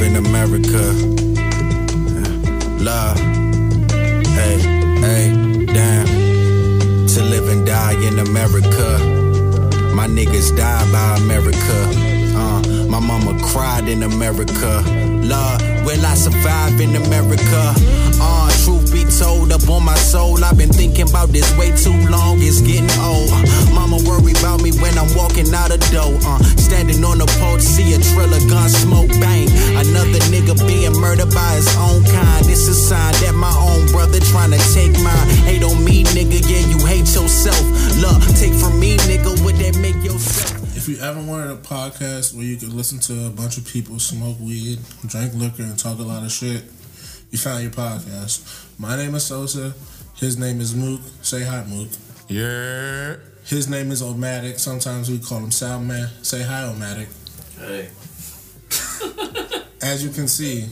survive in America. Love. Hey, hey, damn. To live and die in America. My niggas died by America. Uh, my mama cried in America. Lord, will I survive in America? Uh, truth be told, up on my soul, I've been thinking about this way too long. It's getting old. Mama worry about me when I'm walking out the door. Uh, standing on the porch, see a trail of gun smoke, bang. Another nigga being murdered by his own kind. It's a sign that my own brother trying to take mine. Hate on me, nigga, yeah, you hate yourself. Look, take from me, nigga, what that make yourself? If you ever wanted a podcast where you could listen to a bunch of people smoke weed, drink liquor, and talk a lot of shit, you found your podcast. My name is Sosa. His name is Mook. Say hi, Mook. Yeah. His name is Omatic. Sometimes we call him Soundman. Say hi, Omatic. Hey. As you can see,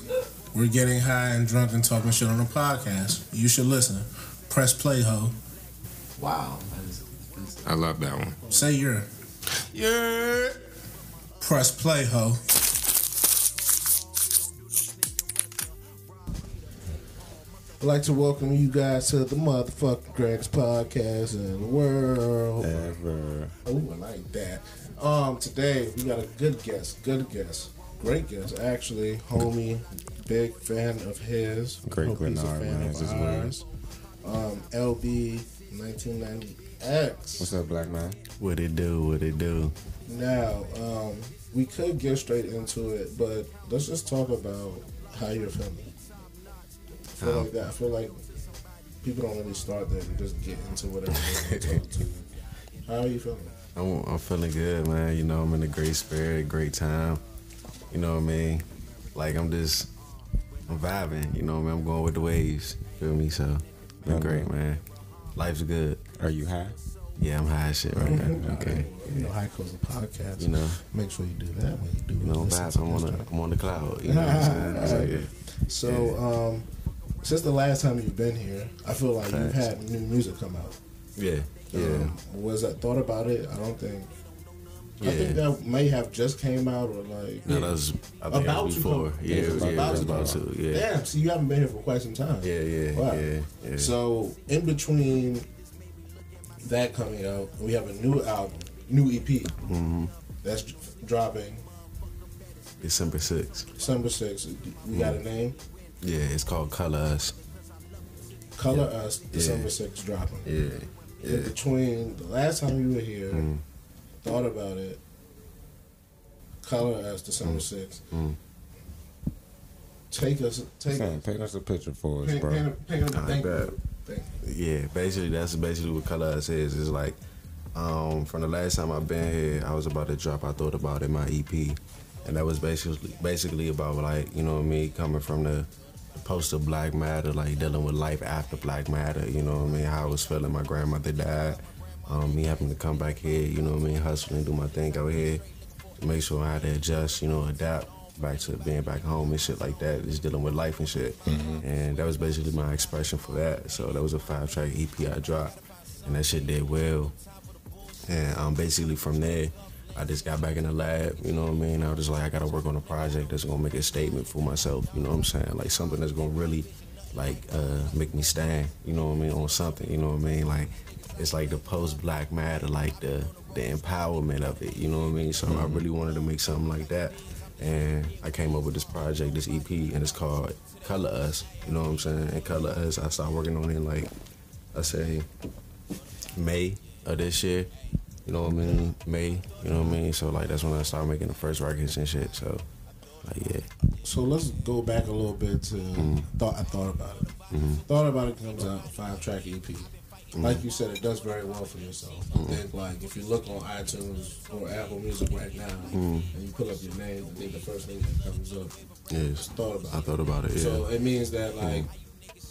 we're getting high and drunk and talking shit on a podcast. You should listen. Press play, ho. Wow. That is, that's- I love that one. Say your. Yeah. Press play, ho. I'd like to welcome you guys to the motherfucking Greg's podcast in the world. Ever. Oh, I like that. Um, today we got a good guest, good guest, great guest actually, homie, big fan of his. Great Hope he's a fan man, of ours. Um, LB 1990X. What's up, black man? What it do? What it do? Now, um, we could get straight into it, but let's just talk about how you're feeling. I feel How? like that. I feel like people don't really start there. They just get into whatever they want to talk to. How are you feeling? I'm, I'm feeling good, man. You know, I'm in a great spirit, great time. You know what I mean? Like I'm just, I'm vibing. You know what I mean? I'm going with the waves. Feel me? So, been Yeah, great, man. Life's good. Are you high? Yeah, I'm high as shit right now. Okay. You know, High Coast podcast. You know, Make sure you do that when you do you know, I'm listen I'm on the. I'm on the cloud. You know what I'm saying? So, yeah. So, um, since the last time you've been here, I feel like you've had new music come out. Yeah, yeah. Um, was that thought about it? I don't think. I think that may have just came out or like No, that was I think about was to before. come. Yeah, it was, yeah, it was come about to. Yeah, Damn, see, you haven't been here for quite some time. yeah, yeah, Wow. yeah, yeah. So in between that coming out, we have a new album, new EP hmm that's d- dropping December 6th. December 6th. We got a name. Yeah, it's called Color Us. Color Us, December 6th dropping. Yeah, In between the last time you were here, Mm. thought about it. Color Us, December 6th. Mm. Take us, take Sam, paint us a picture for us, paint, bro. paint, paint, I thank you. Yeah, basically that's basically what Color Us is. It's like um, from the last time I've been here, I was about to drop. I thought about it, my EP, and that was basically basically about like you know me coming from the post of Black Matter, like dealing with life after Black Matter. You know what I mean? How I was feeling. My grandmother died. Um, me having to come back here. You know what I mean? Hustling, do my thing out here. Make sure I had to adjust. You know, adapt back to being back home and shit like that. Just dealing with life and shit. And that was basically my expression for that. So that was a five track EP I dropped, and that shit did well. And um, basically from there, I just got back in the lab. You know what I mean? I was just like, I gotta work on a project that's gonna make a statement for myself. You know what I'm saying? Like something that's gonna really, like, uh, make me stand. You know what I mean? On something. You know what I mean? Like, it's like the post Black Matter, like the the empowerment of it. You know what I mean? So I really wanted to make something like that. And I came up with this project, this EP, and it's called Color Us. You know what I'm saying? And Color Us, I started working on it like, I say, May of this year. You know what I mean? May. You know what I mean? So like that's when I started making the first records and shit. So like yeah. So let's go back a little bit to Mm-hmm. thought. I thought about it. Thought about it comes out five track EP. Mm-hmm. Like you said, it does very well for yourself. I think like if you look on iTunes or Apple Music right now Mm-hmm. and you pull up your name, I think the first thing that comes up Yes. thought about. I thought about it, yeah. So it means that like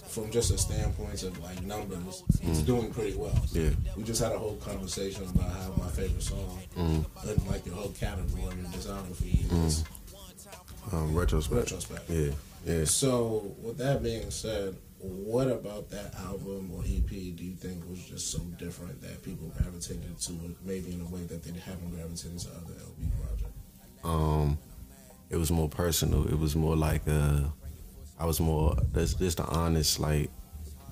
from just a standpoint of like numbers, it's doing pretty well. Mm-hmm. Yeah. We just had a whole conversation about how my favorite song, Mm-hmm. and like your whole category of discography is Um retrospect. retrospect. Yeah. Yeah. So, with that being said, what about that album or EP do you think was just so different that people gravitated to it, maybe in a way that they haven't gravitated to other LB projects? Um it was more personal. It was more like uh, I was more that's just the honest like.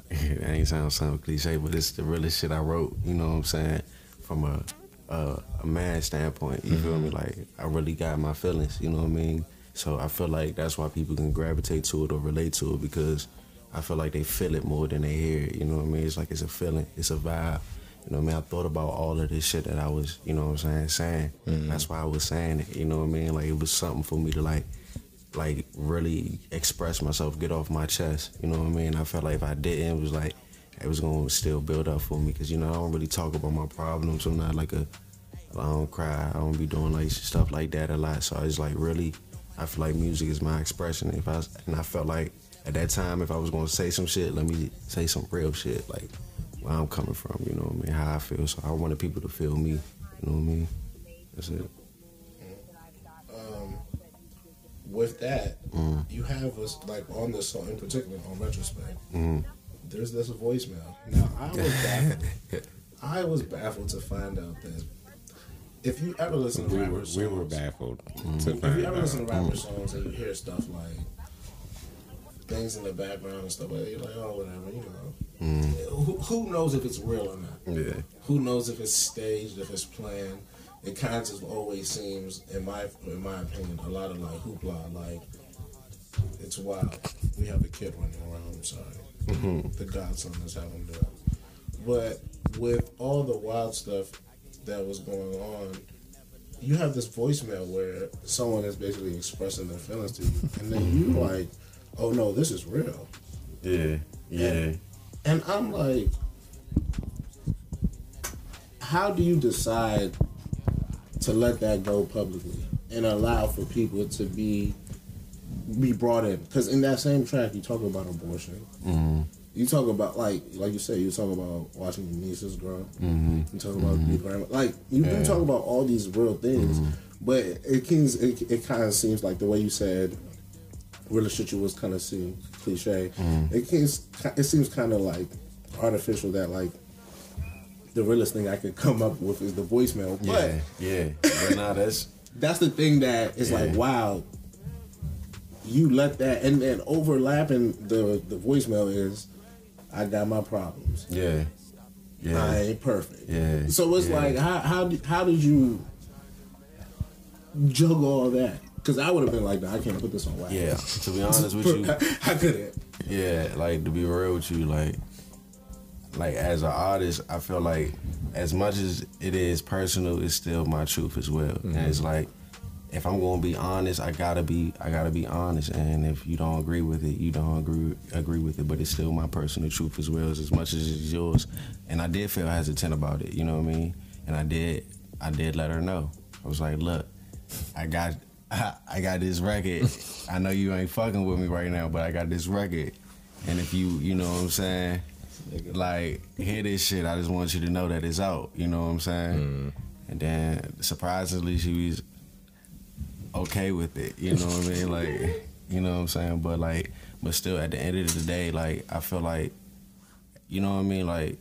it ain't sound so cliche, but it's the realest shit I wrote. You know what I'm saying? From a a, a man standpoint, you feel me? Like I really got my feelings. You know what I mean? So I feel like that's why people can gravitate to it or relate to it because I feel like they feel it more than they hear it. You know what I mean? It's like it's a feeling, it's a vibe. You know what I mean? I thought about all of this shit that I was, you know what I'm saying, saying. Mm-hmm. That's why I was saying it. You know what I mean? Like it was something for me to like, like really express myself, get off my chest. You know what I mean? I felt like if I didn't, it was like it was gonna still build up for me because you know I don't really talk about my problems. I'm not like a, I don't cry. I don't be doing like stuff like that a lot. So I was like really, I feel like music is my expression. If I and I felt like at that time, if I was gonna say some shit, let me say some real shit, like where I'm coming from. You know what I mean? How I feel. So I wanted people to feel me. You know what I mean? That's it. Um, with that, Mm. you have us like on this song in particular on retrospect. Mm. There's this voicemail. Now I was baffled. I was baffled to find out that if you ever listen to We rapper were, songs, we were baffled Mm-hmm. if you ever listen to rapper songs and you hear stuff like things in the background and stuff like that, you're like, oh, whatever, you know. Who, who knows if it's real or not? Mm. Yeah. Who knows if it's staged, if it's planned? It kind of always seems, in my in my opinion, a lot of like hoopla. Like it's wild. We have a kid running around. I'm sorry. The godson is having to. But with all the wild stuff that was going on, you have this voicemail where someone is basically expressing their feelings to you, and then you like, oh no, this is real. Yeah. Yeah. And I'm like, how do you decide to let that go publicly and allow for people to be be brought in? Because in that same track, you talk about abortion. Mm-hmm. You talk about like like you said, you talk about watching your nieces grow. Mm-hmm. You talk about your grandma. Like you, Yeah. you talk about all these real things, Mm-hmm. but it can it, it kind of seems like the way you said you was kind of seem cliche. Mm-hmm. It can it seems kind of like artificial that like the realest thing I could come up with is the voicemail. But Yeah. Yeah. But nah, that's that's the thing that is like wow. You let that and then overlapping the the voicemail is, I got my problems. yeah. Yeah. I ain't perfect. Yeah. So it's Yeah. like how how how did you juggle all that? Because I would have been like, nah, I can't put this on wax. Yeah. To be honest with you, I couldn't. Yeah, like to be real with you, like, like as an artist, I feel like as much as it is personal, it's still my truth as well. And it's like, if I'm gonna be honest, I gotta be, I gotta be honest. And if you don't agree with it, you don't agree agree with it. But it's still my personal truth as well as as much as it's yours. And I did feel hesitant about it, you know what I mean? And I did, I did let her know. I was like, look, I got I got this record. I know you ain't fucking with me right now, but I got this record. And if you, you know what I'm saying, like hear this shit, I just want you to know that it's out. You know what I'm saying? Mm. And then surprisingly, she was okay with it. You know what I mean? Like, you know what I'm saying? But like, but still, at the end of the day, like I feel like, you know what I mean? Like,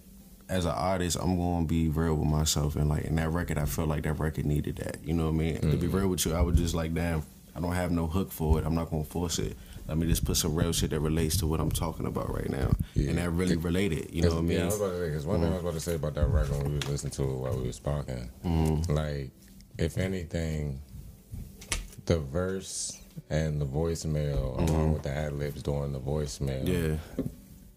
as an artist, I'm gonna be real with myself, and like in that record, I felt like that record needed that. You know what I mean? To be real with you, I was just like, damn, I don't have no hook for it. I'm not gonna force it. Let me just put some real shit that relates to what I'm talking about right now, Yeah. and that really related. You know what I mean? Yeah, I was about to say, because one thing I was about to say about that record when we was listening to it while we was talking, Mm-hmm. like, if anything, the verse and the voicemail, along with the ad libs during the voicemail, Mm-hmm. Yeah,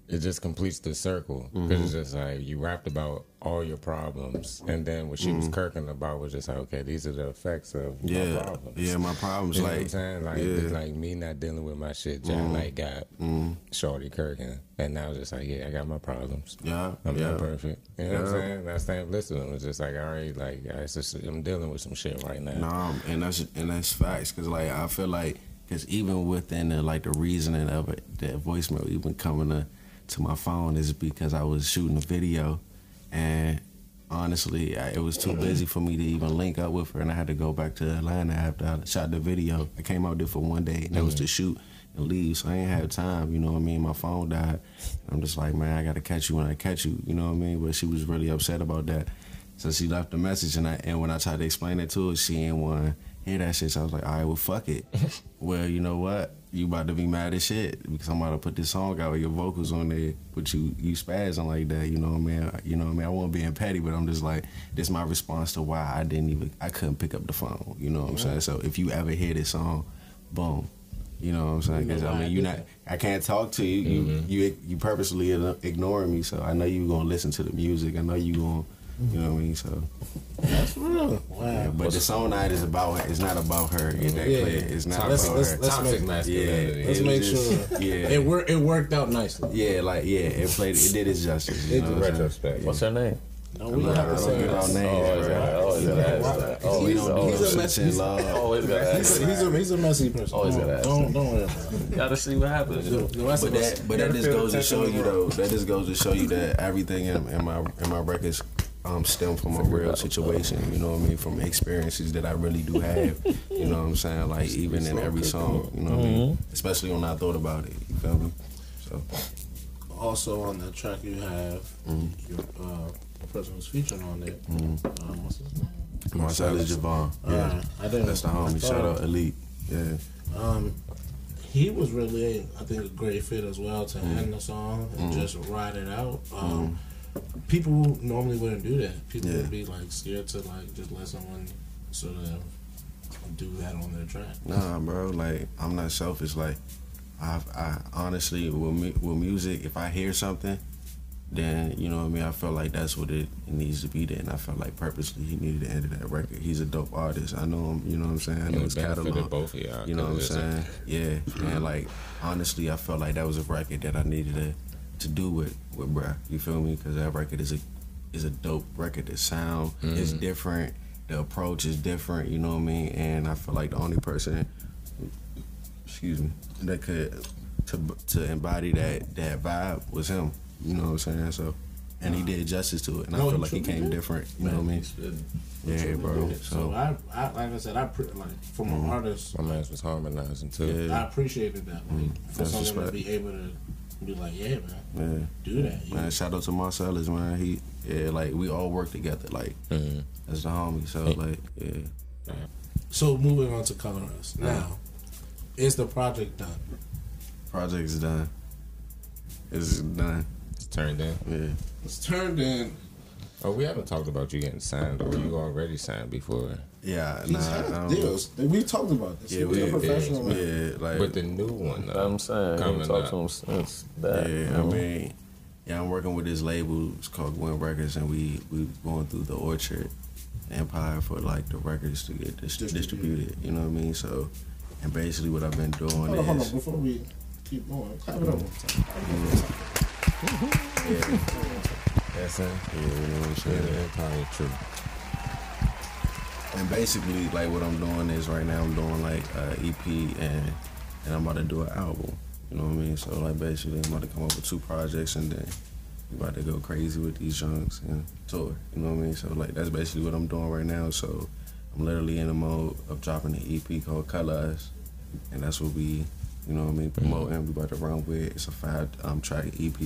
it just completes the circle. Because it's just like you rapped about all your problems, and then what she was kirking about was just like, okay, these are the effects of my Mm-hmm. yeah, problems. yeah. My problems, You know like, what I'm saying? Like, yeah. Mm-hmm. like me not dealing with my shit. John Knight got Shorty Kirkin. And now it's just like, yeah, I got my problems. yeah, I'm yeah. not perfect. You know what I'm saying? That's thing listening. It's just like, all right, like, yeah, it's just, I'm dealing with some shit right now. Nah, and that's and that's facts. Cause like I feel like, cause even within the like the reasoning of it, that voicemail even coming to, to my phone is because I was shooting a video, and honestly, I, it was too busy for me to even link up with her, and I had to go back to Atlanta after I shot the video. I came out there for one day, and that was to shoot and leave, so I ain't have time. You know what I mean? My phone died. I'm just like, man, I gotta catch you when I catch you. You know what I mean? But she was really upset about that. So she left a message, and I and when I tried to explain it to her, she ain't want hear that shit. So I was like, all right, well, fuck it. well, you know what? You about to be mad as shit because I'm about to put this song out with your vocals on there, but you you spazzing like that. You know what I mean? You know what I mean? I wasn't being petty, but I'm just like, this is my response to why I didn't even I couldn't pick up the phone. You know what I'm saying? So if you ever hear this song, boom. You know what I'm saying? 'Cause, You know I mean, you did not. I can't talk to you. You mm-hmm. you you purposely ignoring me. So I know you're gonna listen to the music. I know you're gonna. You know what I mean? So, That's real. Wow. yeah, but the song night is about. It's not about her. Get that Yeah. clear. It's not Let's- about let's- her. let's Toxic make- masculinity. Let's It make was sure. yeah. It worked. It worked out nicely. Yeah, like yeah, it played. It did its justice. You It know did. what I'm? Retrospect. What's her name? No, we not, don't I have to don't say give out names, Always gotta, always gotta ask that. Always, don't do always, no he's a such in always gotta ask He's a, that. he's a he's a messy person. Always gotta ask don't don't worry. Gotta see what happens. The, the But that, but that just goes to show you though. That just goes to show you that everything in, in my in my records um, stem from a real situation. You know what I mean? From experiences that I really do have. You know what I'm saying? Like even in every song. You know what I mean? Especially when I thought about it. You feel me? So Also on that track you have Mm-hmm. your uh, the person who's featured on it. Um, what's his name? Marcellus Javon. Yeah, Alright, I didn't. that's the homie. Shout out Elite. Yeah. Um, he was really, I think, a great fit as well to Mm. end the song and just ride it out. Um, People normally wouldn't do that. People Yeah. would be like scared to like just let someone sort of do that on their track. Nah, bro. Like I'm not selfish. Like I, I honestly with me, with music, if I hear something, then you know what I mean. I felt like that's what it, it needs to be. There, and I felt like purposely he needed to end that record. He's a dope artist. I know him. You know what I'm saying. I know And his it benefited catalog. both of y'all. You know what I'm it's a- saying? Yeah, and like honestly, I felt like that was a record that I needed to to do with with bruh. You feel me? Because that record is a is a dope record. The sound is different. The approach is different. You know what I mean? And I feel like the only person, excuse me, that could to to embody that that vibe was him. You know what I'm saying? So. And he did justice to it, and I feel like he came did. different. You know what I mean? Yeah, bro. So So I, I, like I said, I pre- like from an artist, My man was harmonizing too. Mm-hmm. yeah, I appreciated that. Like, for That's someone to be able to be like, yeah, man, yeah. do that. You, Man, shout out to Marcellus, man. He, yeah, like we all work together, like Mhm. as the homie. So like, yeah, So moving on to Color Us. Now, is the project done? project's done. It's done. It's turned in. Yeah, It's turned in. Oh, we haven't talked about you getting signed, or you already signed before. Yeah. He's Nah, had deals. We talked about this. Yeah, he was we- a professional. man. Yeah, like But the new one, though, I'm saying, I coming haven't talked up. to him since that. yeah. you I know? mean, yeah, I'm working with this label. It's called Gwen Records, and we we going through the Orchard Empire for like the records to get dis- Distributed. distributed. You know what I mean? So, and basically what I've been doing Hold on, hold on. is Before we keep going, clap it up. Mm-hmm. yeah, That's it. yeah, you know what I'm saying. that's probably true. And basically, like what I'm doing is right now I'm doing like EP and and I'm about to do an album. You know what I mean? So like basically I'm about to come up with two projects and then we about to go crazy with these junks and tour. You know what I mean? So like that's basically what I'm doing right now. So I'm literally in the mode of dropping an EP called Color Us, and that's what we, you know what I mean, promoting. We about to run with. It's a five um, track EP,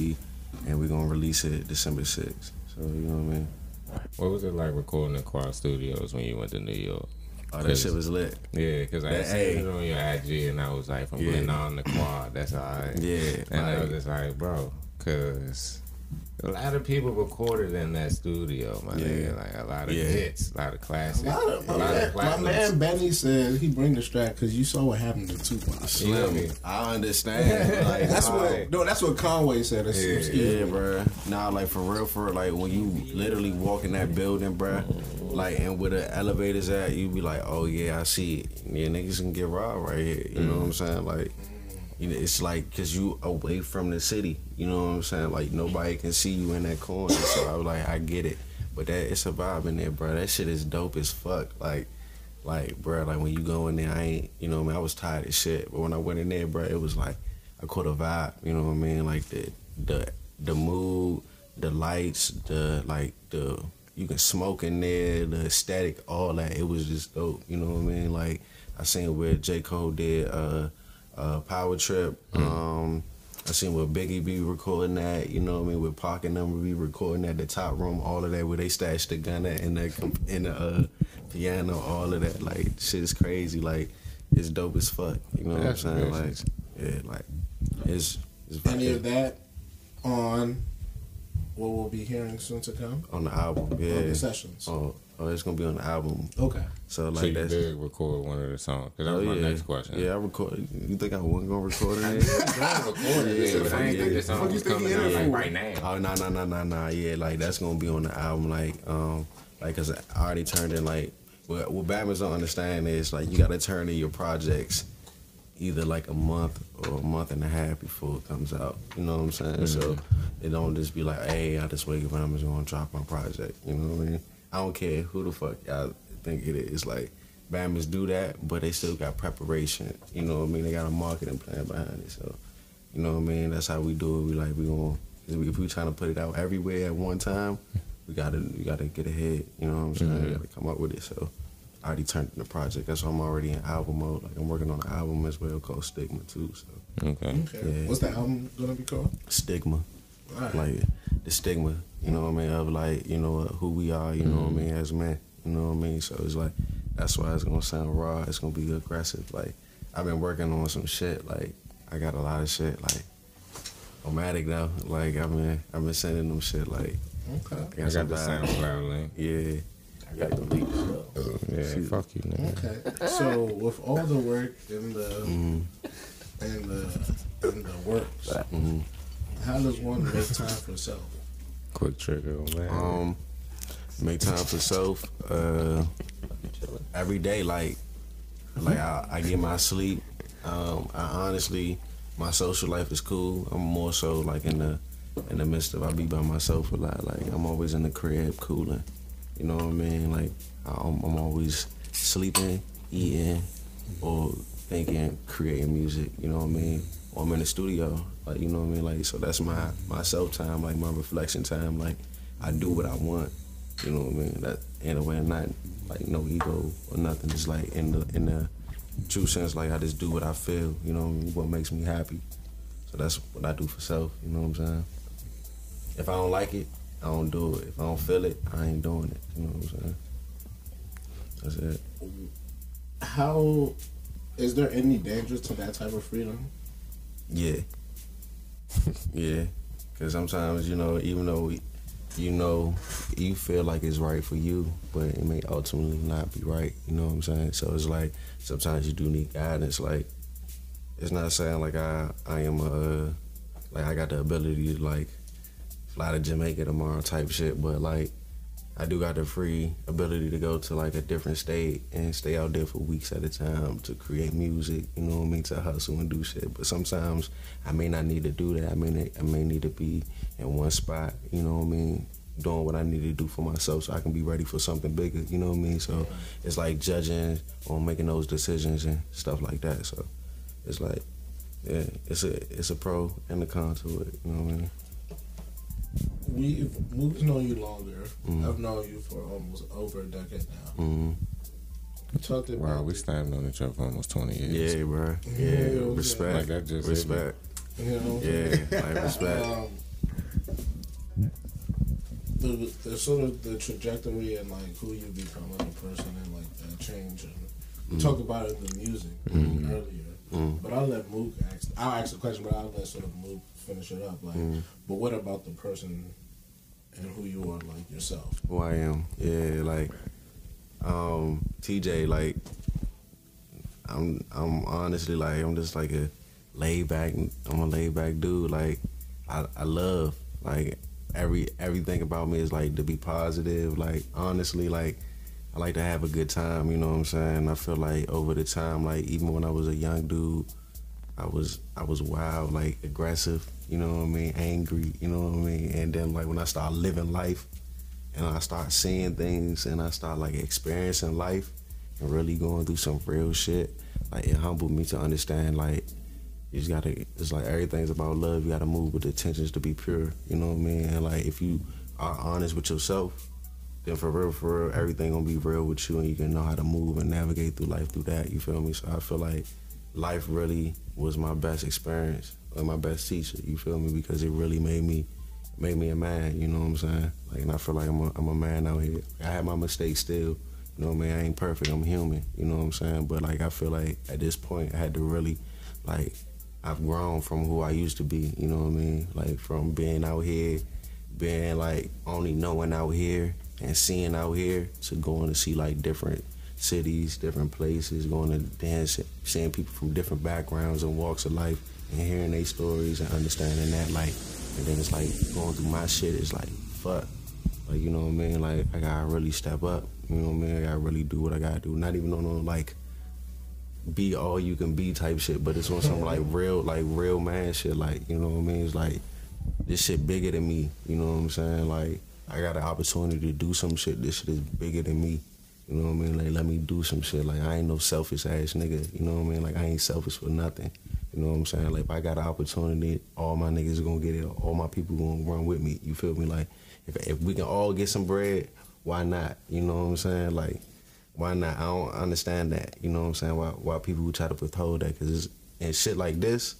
and we're gonna release it December 6th. So you know what I mean? What was it like recording in Quad Studios when you went to New York? Oh, that shit was lit. Yeah, because I That- seen hey. it on your IG and I was like, from Yeah. Glen on the quad, that's all right. Yeah, And I was just like, bro, because a lot of people recorded in that studio, my Yeah. nigga. Like a lot of Yeah. hits, a lot of classics, A lot of, my, a lot man, of my man Benny said he bring the strap because you saw what happened to Tupac. You know Slim, me. I understand. Like That's nah, what no, that's what Conway said. It's- Yeah, excuse Yeah, me. bro. Nah, like for real, for real, like when you literally walk in that building, bro, like and where the elevators at, you be like, oh yeah, I see it. Yeah, niggas can get robbed right here. You know mm. what I'm saying? Like, you know, it's like cause you away from the city. You know what I'm saying? Like nobody can see you in that corner. So I was like, I get it, but that it's a vibe in there, bro. That shit is dope as fuck. Like. Like, bro, like when you go in there, I ain't, you know what I mean? I was tired as shit. But when I went in there, bro, it was like, I caught a vibe, you know what I mean? Like the, the, the mood, the lights, the, like, the, you can smoke in there, the aesthetic, all that. It was just dope, you know what I mean? Like, I seen where J. Cole did, uh, uh, Power Trip, um, I seen where Biggie be recording that, you know what I mean? With Pac and them be recording at the top room, all of that, where they stashed the gun at in the com- in the uh, piano, all of that. Like shit is crazy. Like it's dope as fuck. You know That's what I'm saying? Like yeah, like it's it's Any fucking- of that on what we'll be hearing soon to come? on the album. On the Yeah. sessions. Oh, oh, it's gonna be on the album. Okay. So like so like you that's. did record one of the songs. 'Cause that Oh, was my yeah. next question. Yeah, I record. You think I wasn't gonna record it? I recorded it, but I ain't think the song was coming out like right now. Oh no no no no no yeah like that's gonna be on the album like um like cause I already turned in like what what Batman's don't understand is like you gotta turn in your projects either like a month or a month and a half before it comes out. You know what I'm saying? So it don't just be like, hey, I just wake up and I'm just gonna drop my project. You know what I mean? I don't care who the fuck y'all think it is. Like Bammers do that, but they still got preparation. You know what I mean? They got a marketing plan behind it. So you know what I mean? That's how we do it. We like we gonna if we trying to put it out everywhere at one time, we gotta we gotta get ahead. You know what I'm saying? Mm-hmm. We gotta come up with it. So I already turned in the project. That's why I'm already in album mode. Like I'm working on an album as well called Stigma too. So Okay. Okay. Yeah. What's the album gonna be called? Stigma, All right. like the stigma. You know what I mean? Of like you know who we are. You know what I mean as men. You know what I mean? So it's like that's why it's gonna sound raw. It's gonna be aggressive. Like I've been working on some shit. Like I got a lot of shit. Like Omatic now. Like I've been I've been sending them shit. Like okay. I got some the vibes. SoundCloud link. Yeah. I got the beats though. Yeah, fuck you, nigga. Okay. So with all the work in the Mhm. in the in the works, Mhm. how does one make time for self? Quick trigger, man. Um, make time for self. Uh, every day, like, like I, I get my sleep. Um, I honestly, my social life is cool. I'm more so like in the in the midst of I be by myself a lot. Like I'm always in the crib cooling. You know what I mean? Like I'm, I'm always sleeping, eating, or thinking, creating music. You know what I mean? Or I'm in the studio. Like you know what I mean? Like so that's my my self time, like my reflection time. Like I do what I want. You know what I mean? That in a way, not like no ego or nothing. Just like in the in the true sense, like I just do what I feel. You know what, I mean? what makes me happy. So that's what I do for self. You know what I'm saying? If I don't like it, I don't do it. If I don't feel it, I ain't doing it. You know what I'm saying? That's it. How is there any danger to that type of freedom? Yeah. yeah. Because sometimes, you know, even though you know, you feel like it's right for you, but it may ultimately not be right. You know what I'm saying? So it's like sometimes you do need guidance. Like, it's not saying like I, I am a, like I got the ability to like fly to Jamaica tomorrow type shit, but like I do got the free ability to go to like a different state and stay out there for weeks at a time to create music, you know what I mean, to hustle and do shit. But sometimes I may not need to do that. I may I may need to be in one spot, you know what I mean, doing what I need to do for myself so I can be ready for something bigger, you know what I mean? So it's like judging on making those decisions and stuff like that. So it's like yeah, it's a it's a pro and a con to it, you know what I mean? We've we've known you longer. Mhm. I've known you for almost over a decade now. hmm You talked about Wow, we stand on each other for almost 20 years. Yeah, bro. Yeah, Yeah, yeah. respect. Like that just respect. you know Yeah, like respect. um, the, the sort of the trajectory and like who you become as a person and like that change and we talked about it in the music earlier Mm. but I'll let Mook ask I'll ask the question but I'll let sort of Mook finish it up like but what about the person and who you are like yourself Who I am. Yeah, like um TJ, like I'm I'm honestly like I'm just like a laid back I'm a laid back dude. Like I, I love like every everything about me is like to be positive. Like honestly like I like to have a good time, you know what I'm saying? I feel like over the time, like even when I was a young dude, I was I was wild, like aggressive, you know what I mean, angry, you know what I mean? And then like when I start living life and I start seeing things and I start like experiencing life and really going through some real shit, like it humbled me to understand like you just gotta it's like everything's about love, you gotta move with the intentions to be pure, you know what I mean? And like if you are honest with yourself, then for real, for real, everything gonna be real with you, and you can know how to move and navigate through life through that. You feel me? So I feel like life really was my best experience, or my best teacher. You feel me? Because it really made me, made me a man. You know what I'm saying? Like, and I feel like I'm a, I'm a man out here. I had my mistakes still. You know what I mean? I ain't perfect. I'm human. You know what I'm saying? But like I feel like at this point I had to really like I've grown from who I used to be. You know what I mean? Like from being out here, being like only knowing out here and seeing out here to going to see like different cities, different places, going to dance, seeing people from different backgrounds and walks of life, and hearing their stories and understanding that. Like, and then it's like going through my shit. It's like fuck. Like you know what I mean? Like I gotta really step up. You know what I mean? I gotta really do what I gotta do. Not even on no like be all you can be type shit, but it's on some like real like real man shit. Like you know what I mean? It's like this shit bigger than me. You know what I'm saying? Like I got an opportunity to do some shit. This shit is bigger than me. You know what I mean? Like let me do some shit. Like I ain't no selfish ass nigga. You know what I mean? Like I ain't selfish for nothing. You know what I'm saying? Like if I got an opportunity, all my niggas gonna get it. All my people gonna run with me. You feel me? Like if if we can all get some bread, why not? You know what I'm saying? Like why not? I don't understand that. You know what I'm saying? Why why people would try to withhold that? Cause it's and shit like this,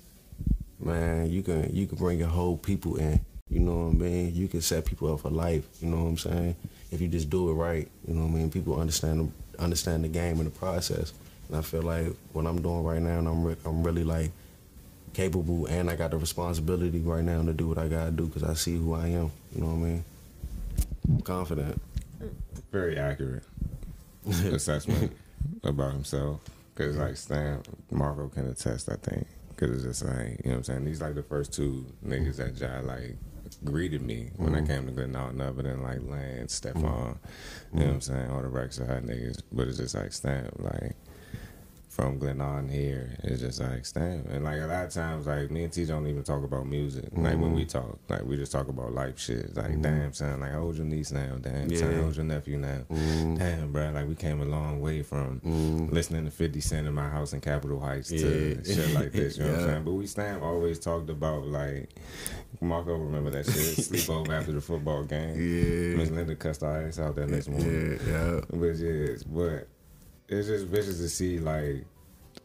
man. You can you can bring your whole people in. You know what I mean? You can set people up for life. You know what I'm saying? If you just do it right. You know what I mean? People understand the, understand the game and the process. And I feel like what I'm doing right now, and I'm re- I'm really like capable, and I got the responsibility right now to do what I gotta do because I see who I am. You know what I mean? I'm confident. Very accurate assessment about himself. Cause like Stan, Marco can attest, I think. Cause it's just like you know what I'm saying. These like the first two niggas that Jai like greeted me when I mm-hmm. came to Glenarden, other than like Lance, mm-hmm. Stefan, you know what I'm saying, all the Rex side niggas. But it's just like Stan, like from Glenarden here, it's just like Stan. And like a lot of times, like me and T don't even talk about music. Like when we mm-hmm. talk, like we just talk about life shit. Like mm-hmm. damn son, like how old your niece now? Damn son, Yeah. how old your nephew now? Mm-hmm. Damn bro, like we came a long way from listening to Fifty Cent in my house in Capitol Heights to shit like this. You know what I'm saying? But we Stan always talked about like Marco remember that shit. Sleep over after the football game. Yeah. Miss Linda cussed our ass out that next morning. Yeah, yeah. Which is, but it's just vicious to see like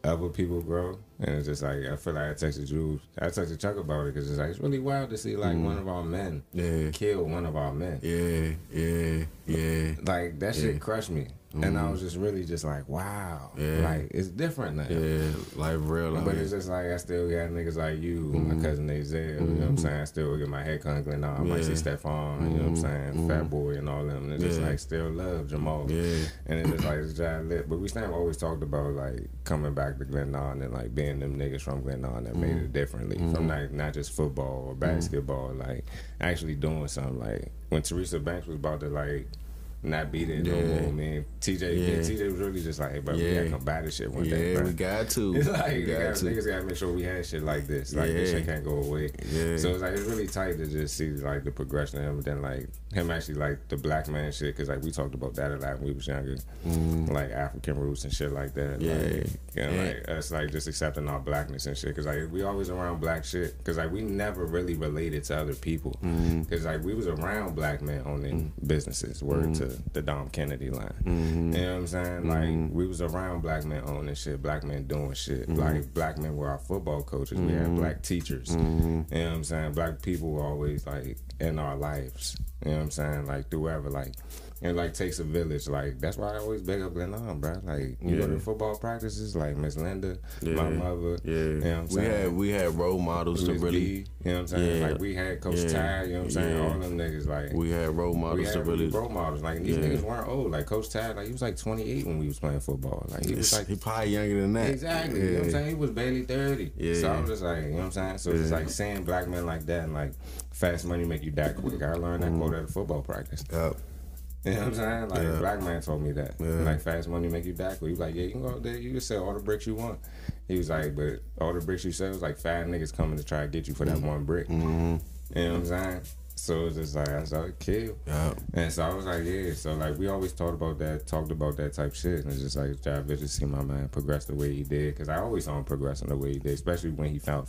other people grow, and it's just like I feel like I texted you, I texted Chuck about it because it's like it's really wild to see like mm-hmm. one of our men Yeah. kill one of our men. Yeah, yeah, yeah. Like that shit crushed me, and I mm-hmm. was just really just like, wow, Yeah. like it's different now. Yeah, like real. Like, But it's just like I still got niggas like you, my mm-hmm. cousin Azel, you know what I'm mm-hmm. saying? I still get my head cut Glen I might see Yeah. Stefan, you know what I'm saying? Fat Boy and all them. And it's just like still love Jamal. Yeah. And it's just like it's giant lit. But we still always talked about like coming back to Glen and like being them niggas from Glen that made it differently. From like not just football or basketball, like actually doing something. Like when Teresa Banks was about to like not beat it no more, man. TJ, Yeah. TJ was really just like, hey, bro, we Yeah. gotta come back this shit one day, yeah, bro. we got to. It's like we we got gotta, to. niggas gotta make sure we had shit like this. Like this shit can't go away. Yeah. So it's like it's really tight to just see like the progression of him. And then like him actually like the black man shit because like we talked about that a lot when we was younger, like African roots and shit like that. Mm. Yeah. Like, and Yeah. like us like just accepting our blackness and shit because like we always around black shit because like we never really related to other people Mm-hmm. because like we was around black men owning businesses. Word to Mm-hmm. the Dom Kennedy line. You know what I'm saying? Like we was around black men owning shit, black men doing shit. Mm-hmm. Like black men were our football coaches. We had black teachers. Mm-hmm. You know what I'm saying? Black people were always like in our lives. You know what I'm saying? Like through ever like it like takes a village. Like that's why I always beg up Glenarden, bro. Like you go to football practices, like Miss Linda, my mother. Yeah, You know what I'm we saying? had we had role models to really. B, you know what I'm saying? Yeah. Like we had Coach Yeah. Ty, you know what I'm saying? Yeah. All them niggas like We had role we models to really. role models. Like these Yeah. niggas weren't old. Like Coach Ty, like he was like 28 when we was playing football. Like he was like he probably younger than that. Exactly. You know what I'm saying? He was barely 30. Yeah. So I was just like, you know what I'm saying? So it's like seeing black men like that and like fast money make you die quick. I learned that quote at a football practice. Yup. You know what I'm saying? Like Yeah. black man told me that. Yeah. Like fast money make you quick. He was like, Yeah, you can go out there, you can sell all the bricks you want. He was like, But all the bricks you sell is like five niggas coming to try to get you for that one brick. Mm-hmm. You know what I'm saying? So it's just like I started kill. Yup. And so I was like, yeah. So like we always talked about that, talked about that type shit, and it's just like vicious to see my man progress the way he did, because I always saw him progressing the way he did, especially when he found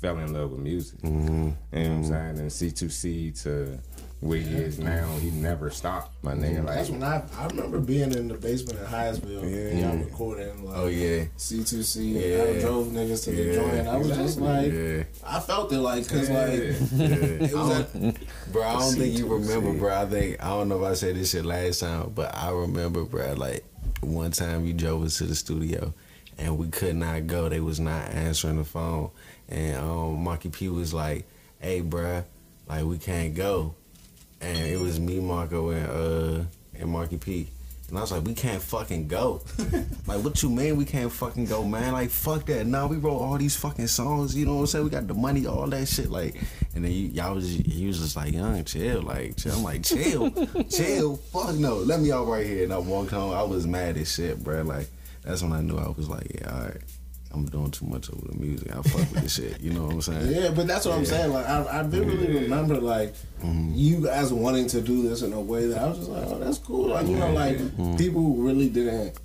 fell in love with music. Mm-hmm. You know what I'm saying? And C2C to where he is now, he never stopped, my nigga. Like That's when I I remember being in the basement in Hyattsville. Yeah. y'all recording like Oh yeah. C2C. Yeah. I drove niggas to the joint. I was just like, Yeah. I felt it like, cause Yeah. like Yeah. it was at, Bro, I don't think you C2C. remember, bro. I think I don't know if I said this shit last time, but I remember, bro. Like one time you drove us to the studio, and we could not go. They was not answering the phone, and um, Marky P was like, "Hey, bro, like we can't go," and it was me, Marco, and uh and Marky P. And I was like, we can't fucking go. like, what you mean we can't fucking go, man? Like, fuck that. Nah, we wrote all these fucking songs. You know what I'm saying? We got the money, all that shit. Like, and then you, y'all was, you was just like, young, chill. Like, chill. I'm like, chill, chill. Fuck no. Let me out right here. And I walked home. I was mad as shit, bro. Like, that's when I knew I was like, yeah, all right. I'm doing too much over the music. I fuck with this shit. You know what I'm saying? yeah, but that's what I'm saying. Like I, I vividly remember like you guys wanting to do this in a way that I was just like, oh, that's cool. Like you know, like people really didn't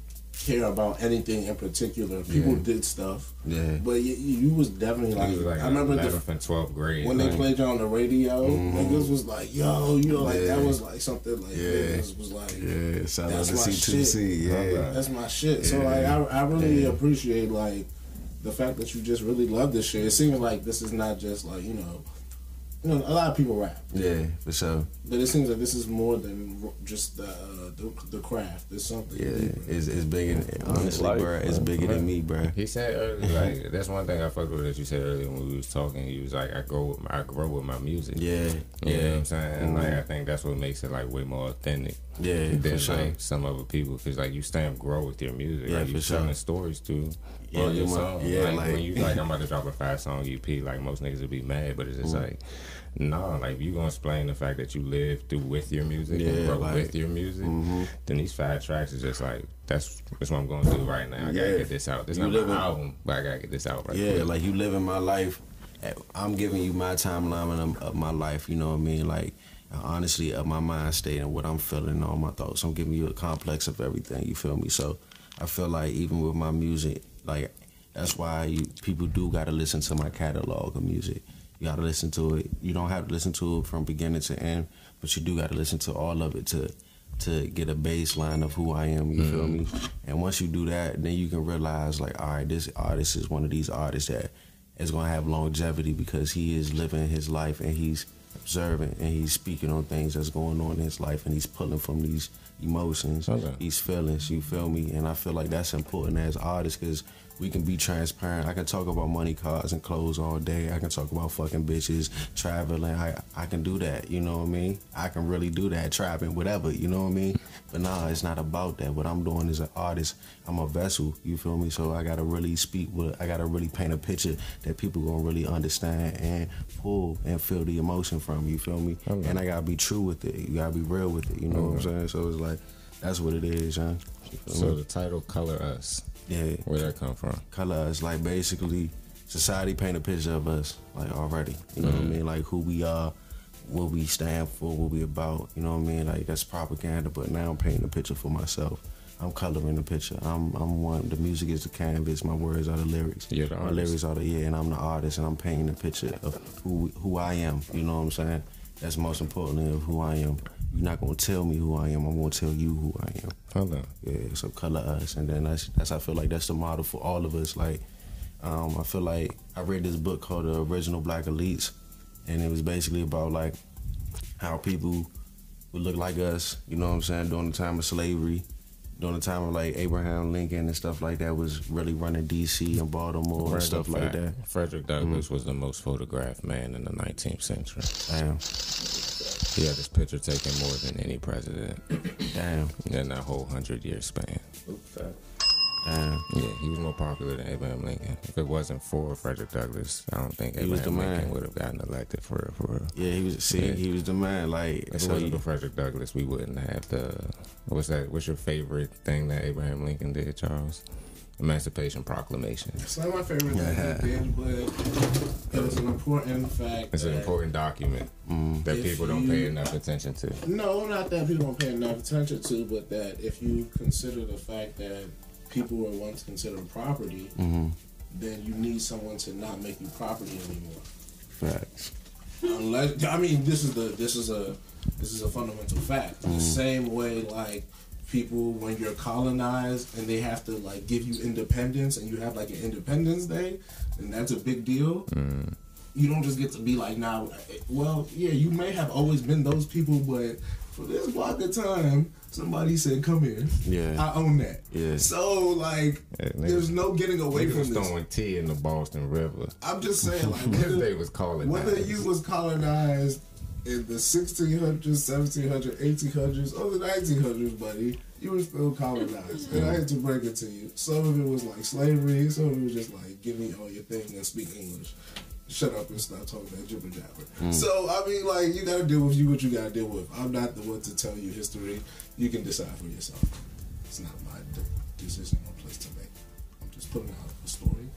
care about anything in particular. People Yeah. did stuff, Yeah. but you, you was definitely like, was like I remember the 11th and 12th grade. when they played you on the radio, niggas was like, yo, you know, like that Mm-hmm. Was like something like Yeah. niggas was like, Yeah. Shout out That's to my C2C. Yeah. that's my shit. So like, I, I really appreciate like the fact that you just really love this shit. It seems like this is not just like you know, you know, a lot of people rap, Yeah, for sure. but it seems like this is more than just the uh, the, the craft. There's something. Yeah, deeper. it's, it's bigger. Than, honestly, life, bro, it's man. bigger than me, bro. He said earlier, like that's one thing I fucked with that you said earlier when we was talking. He was like, I grow, with my, I grow with my music. Yeah, You know what yeah, I'm saying? Like I think that's what makes it like way more authentic yeah, than for sure. like some other people. Cause like you stand grow with your music. Yeah, like for you sure. telling stories too. Yeah, on your you song. yeah, like, like- when you like I'm about to drop a five song EP. Like most niggas would be mad, but it's just like. Nah, like you gonna explain the fact that you live through with your music and Yeah, grow like- with your music. Mhm. Then these five tracks is just like that's that's what I'm gonna do right now. I gotta get this out. This You not live my album, but I gotta get this out right Yeah, quick. like you living my life. I'm giving you my timeline of my life. You know what I mean? Like honestly, of my mind state and what I'm feeling and all my thoughts. I'm giving you a complex of everything. You feel me? So I feel like even with my music, like that's why you, people do got to listen to my catalog of music. You got to listen to it. You don't have to listen to it from beginning to end, but you do got to listen to all of it to to get a baseline of who I am. You feel mm-hmm. me? And once you do that, then you can realize like, all right, this artist is one of these artists that is gonna have longevity because he is living his life and he's observing and he's speaking on things that's going on in his life and he's pulling from these emotions, Okay. these feelings. You feel me? And I feel like that's important as artists because we can be transparent. I can talk about money, cars, and clothes all day. I can talk about fucking bitches, traveling. I I can do that. You know what I mean? I can really do that, trapping, whatever. You know what I mean? But nah, it's not about that. What I'm doing as an artist, I'm a vessel. You feel me? So I gotta really speak with. I gotta really paint a picture that people gonna really understand and pull and feel the emotion from. You feel me? Okay. And I gotta be true with it. You gotta be real with it. You know what I'm saying? So it's like that's what it is, huh? So the title "Color Us," yeah where that come from? color is like basically society paint a picture of us like already. You know what I mm-hmm. mean? Like who we are, what we stand for, what we about. You know what I mean? Like that's propaganda, but now I'm painting a picture for myself. I'm coloring the picture. I'm I'm one. The music is the canvas. My words are the lyrics. The my lyrics are the yeah, and I'm the artist, and I'm painting a picture of who who I am. You know what I'm saying? That's most importantly of who I am. You're not gonna tell me who I am. I'm gonna tell you who I am. Hold on. Yeah, so color us, and then that's that's I feel like that's the model for all of us. Like, um, I feel like I read this book called The Original Black Elites, and it was basically about like how people would look like us. You know what I'm saying? During the time of slavery, during the time of like Abraham Lincoln and stuff like that was really running D.C. and Baltimore and Random stuff like fact, that. Frederick Douglass was the most photographed man in the 19th century. Damn, He had his picture taken more than any president damn, in that whole hundred year span. damn. Yeah, he was more popular than Abraham Lincoln. If it wasn't for Frederick Douglass, I don't think He Abraham. Lincoln would have gotten elected for real, for real. Yeah, he was. See, Yeah. he was the man. Like, If it so wasn't for Frederick Douglass, we wouldn't have the. What's that? What's your favorite thing that Abraham Lincoln did, Charles? Emancipation Proclamation. It's not my favorite thing he did, but it was an important fact. It's an important document that If people don't pay enough attention to. No, not that people don't pay enough attention to, but that if you consider the fact that people were once considered property, Mhm. then you need someone to not make you property anymore. facts. unless I mean this is the this is a this is a fundamental fact. The same way like people when you're colonized and they have to like give you independence and you have like an Independence Day and that's a big deal. Mm. You don't just get to be like now. well, yeah, you may have always been those people, but for this block of time, somebody said, "Come here." Yeah. I own that. Yeah. So like, Yeah, niggas- there's no getting away from was this. throwing tea in the Boston River. I'm just saying, like, whether, they was calling whether you was colonized in the 1600s, 1700s, 1800s, or the 1900s, buddy, you were still colonized. And I had to break it to you. Some of it was like slavery, some of it was just like, give me all your thing and speak English. Shut up and stop talking that jibber jabber. Hmm. So, I mean, like, you gotta deal with you what you gotta deal with. I'm not the one to tell you history. You can decide for yourself. It's not my decision or place to make. I'm just putting out a story.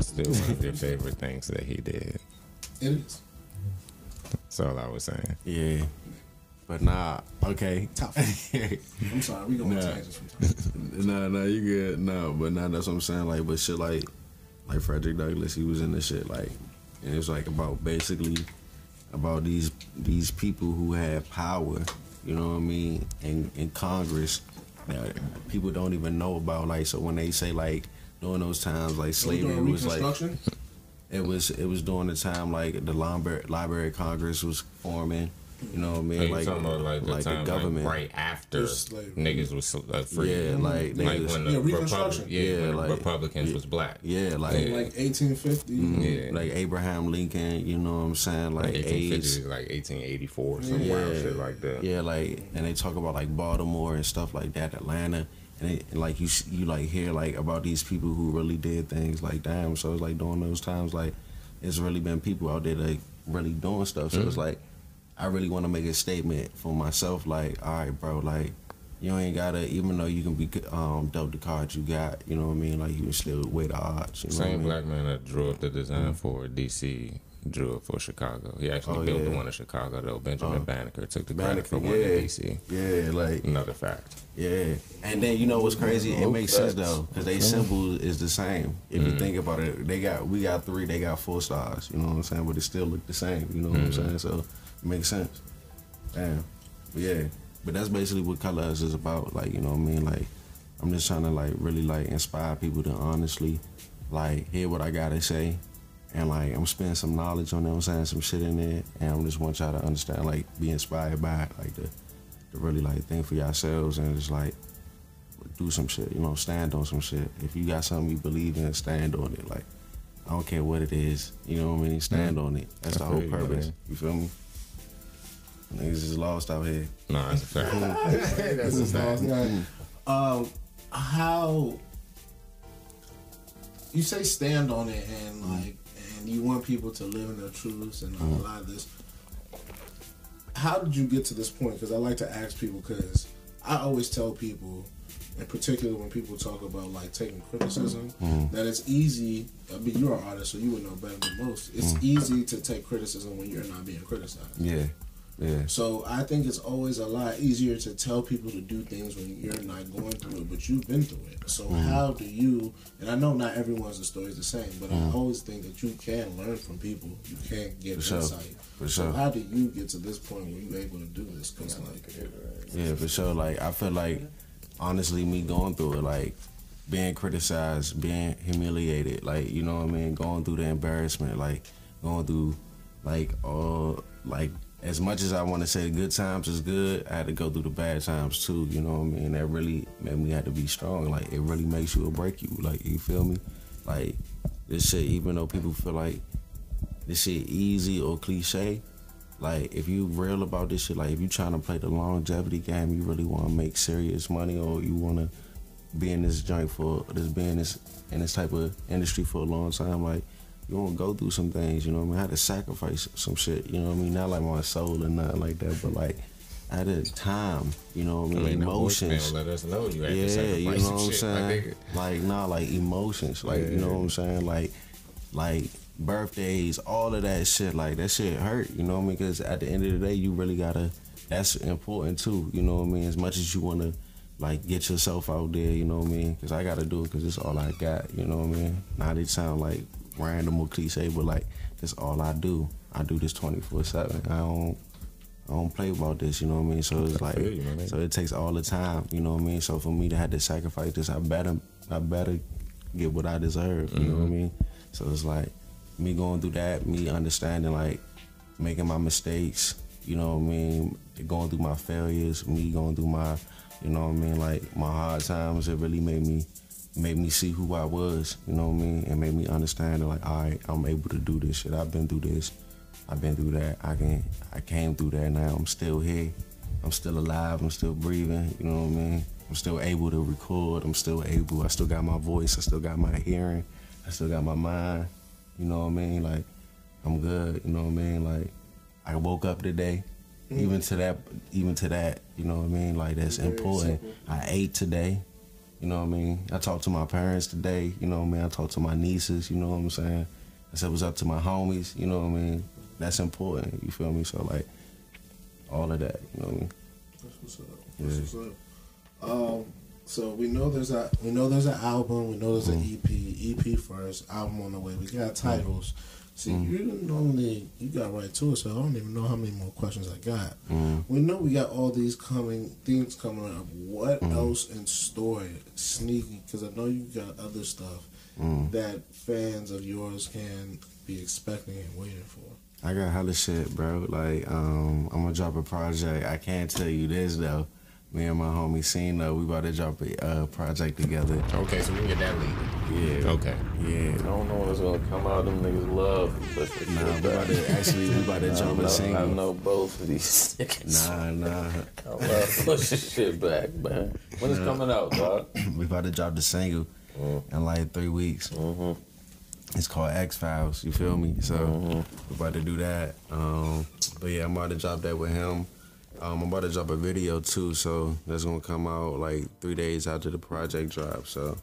Still one of your favorite things that he did. It is. That's all I was saying. Yeah. But nah, okay. Top. I'm sorry, we going Nah. on tangents from time to time. no, no, you good. No, but nah, that's what I'm saying. Like, but shit, like, like Frederick Douglass, he was in the shit, like, and it's like about basically about these these people who have power. You know what I mean? In in Congress, that people don't even know about. Like, so when they say like during those times, like slavery was like Reconstruction? It was it was during the time like the Library, Library of Congress was forming. You know what I mean? Are like talking about like the time government. like, right after Just slavery. niggas was uh, free? Yeah, like, they like was- when the Yeah, Republic, Reconstruction. yeah, Yeah, when the Republicans yeah. was black. Yeah, like In like 1850. Yeah. like Abraham Lincoln, you know what I'm saying? Like, Like 1850 AIDS. like 1884, some Yeah. wild shit like that. Yeah, like and they talk about like Baltimore and stuff like that, Atlanta, and, it, and like you you like hear like about these people who really did things like damn. So it's like during those times, like it's really been people out there that really doing stuff. So it's like I really want to make a statement for myself, like all right, bro, like. You ain't gotta, even though you can be um, dealt the cards you got, you know what I mean? Like, you can still weigh the odds. You know what I Same mean? black man that drew up the design for DC drew it for Chicago. He actually Oh, built the one in Chicago though. Benjamin Oh. Banneker took the credit for Banneker, one yeah. in DC. Yeah, like Another fact. Yeah, and then you know what's crazy? It makes sense though, because they symbol is the same. If you mm. think about it, they got we got three, they got four stars. You know what I'm saying? But it still look the same. You know what I'm mm. saying? So it makes sense. Damn, but yeah. But that's basically what Color Us is about. Like you know what I mean? Like I'm just trying to like really like inspire people to honestly like hear what I gotta say. And like I'm spending some knowledge on it, I'm saying some shit in there, and I'm just want y'all to understand, like, be inspired by it, like to, to really like think for yourselves and just like do some shit, you know, stand on some shit. If you got something you believe in, stand on it. Like, I don't care what it is, you know what I mean? Stand on it. That's the whole feel you, purpose. You feel me? Niggas is lost out here. No, that's a fact. that's a fact. Um, how you say stand on it and like and you want people to live in their truths and a lot of this. How did you get to this point? Because I like to ask people because I always tell people, in particular when people talk about like taking criticism, mm-hmm. that it's easy. I mean, you're an artist, so you would know better than most. It's mm-hmm. easy to take criticism when you're not being criticized. Yeah. Yeah. So I think it's always a lot easier to tell people to do things when you're not going through it, but you've been through it. So Mm-hmm. how do you? And I know not everyone's story is the same, but Mm-hmm. I always think that you can learn from people. You can get For sure. insight. For so sure. how do you get to this point where you're able to do this? Because like, Yeah, for sure. Like I feel like honestly me going through it, like being criticized, being humiliated, like, you know what I mean, going through the embarrassment, like going through like all like as much as I want to say the good times is good, I had to go through the bad times too. You know what I mean? That really made me have to be strong. Like it really makes you or break you. Like you feel me? Like this shit, even though people feel like this shit easy or cliche, like if you real about this shit, like if you trying to play the longevity game, you really want to make serious money, or you want to be in this joint for this being this in this type of industry for a long time, like you to go through some things. You know what I mean? I had to sacrifice some shit. You know what I mean? Not like my soul and nothing like that, but like I had a time. You know what I I mean? mean, the Emotions. let us know you had to Yeah, sacrifice you know some what I'm shit, saying? Like, nah, like emotions. Like, you know what I'm saying? Like, like birthdays, all of that shit. Like, that shit hurt, you know what I mean? Because at the end of the day, you really gotta, that's important too, you know what I mean? As much as you wanna, like, get yourself out there, you know what I mean? Because I gotta do it because it's all I got, you know what I mean? Not it sound like random or cliche, but like, that's all I do. I do this twenty four seven. I don't I don't play about this, you know what I mean? So it's like you, so it takes all the time, you know what I mean? So for me to have to sacrifice this, I better I better get what I deserve, you know what I mean? So it's like me going through that, me understanding like making my mistakes, you know what I mean, going through my failures, me going through my, you know what I mean, like my hard times, it really made me made me see who I was, you know what I mean, and made me understand that like, all right, I'm able to do this shit. I've been through this, I've been through that. I can, I came through that. Now I'm still here. I'm still alive. I'm still breathing. You know what I mean. I'm still able to record. I'm still able. I still got my voice. I still got my hearing. I still got my mind. You know what I mean. Like I'm good. You know what I mean. Like I woke up today. Mm-hmm. Even to that, even to that, you know what I mean. Like that's important. I ate today. You know what I mean? I talked to my parents today, you know what I mean? I talked to my nieces, you know what I'm saying? I said what's up to my homies, you know what I mean? That's important, you feel me? So like all of that, you know what I mean? That's what's up. That's what's up. Um, so we know there's a we know there's an album. We know there's an EP. EP first, album on the way. We got titles. See, mm. you didn't normally you got right to it, so I don't even know how many more questions I got. Mm. We know we got all these coming things coming up. What mm. else in store, sneaky? Because I know you got other stuff that fans of yours can be expecting and waiting for. I got hella shit, bro. Like, um, I'm gonna drop a project. I can't tell you this though. Me and my homie Cena, we about to drop a uh, project together. Okay, so we can get that lead. Yeah. Okay. Yeah. I don't know what's gonna come out. Them niggas love to push this Nah, we about to actually we about to I drop know, a I single. know both of these niggas. Nah, nah. I love to push this shit back, man. When it's coming out, dog? we about to drop the single in like three weeks. Mm-hmm. It's called X Files. You feel me? So we're about to do that. Um, but yeah, I'm about to drop that with him. Um, I'm about to drop a video too, so that's gonna come out like three days after the project drop. So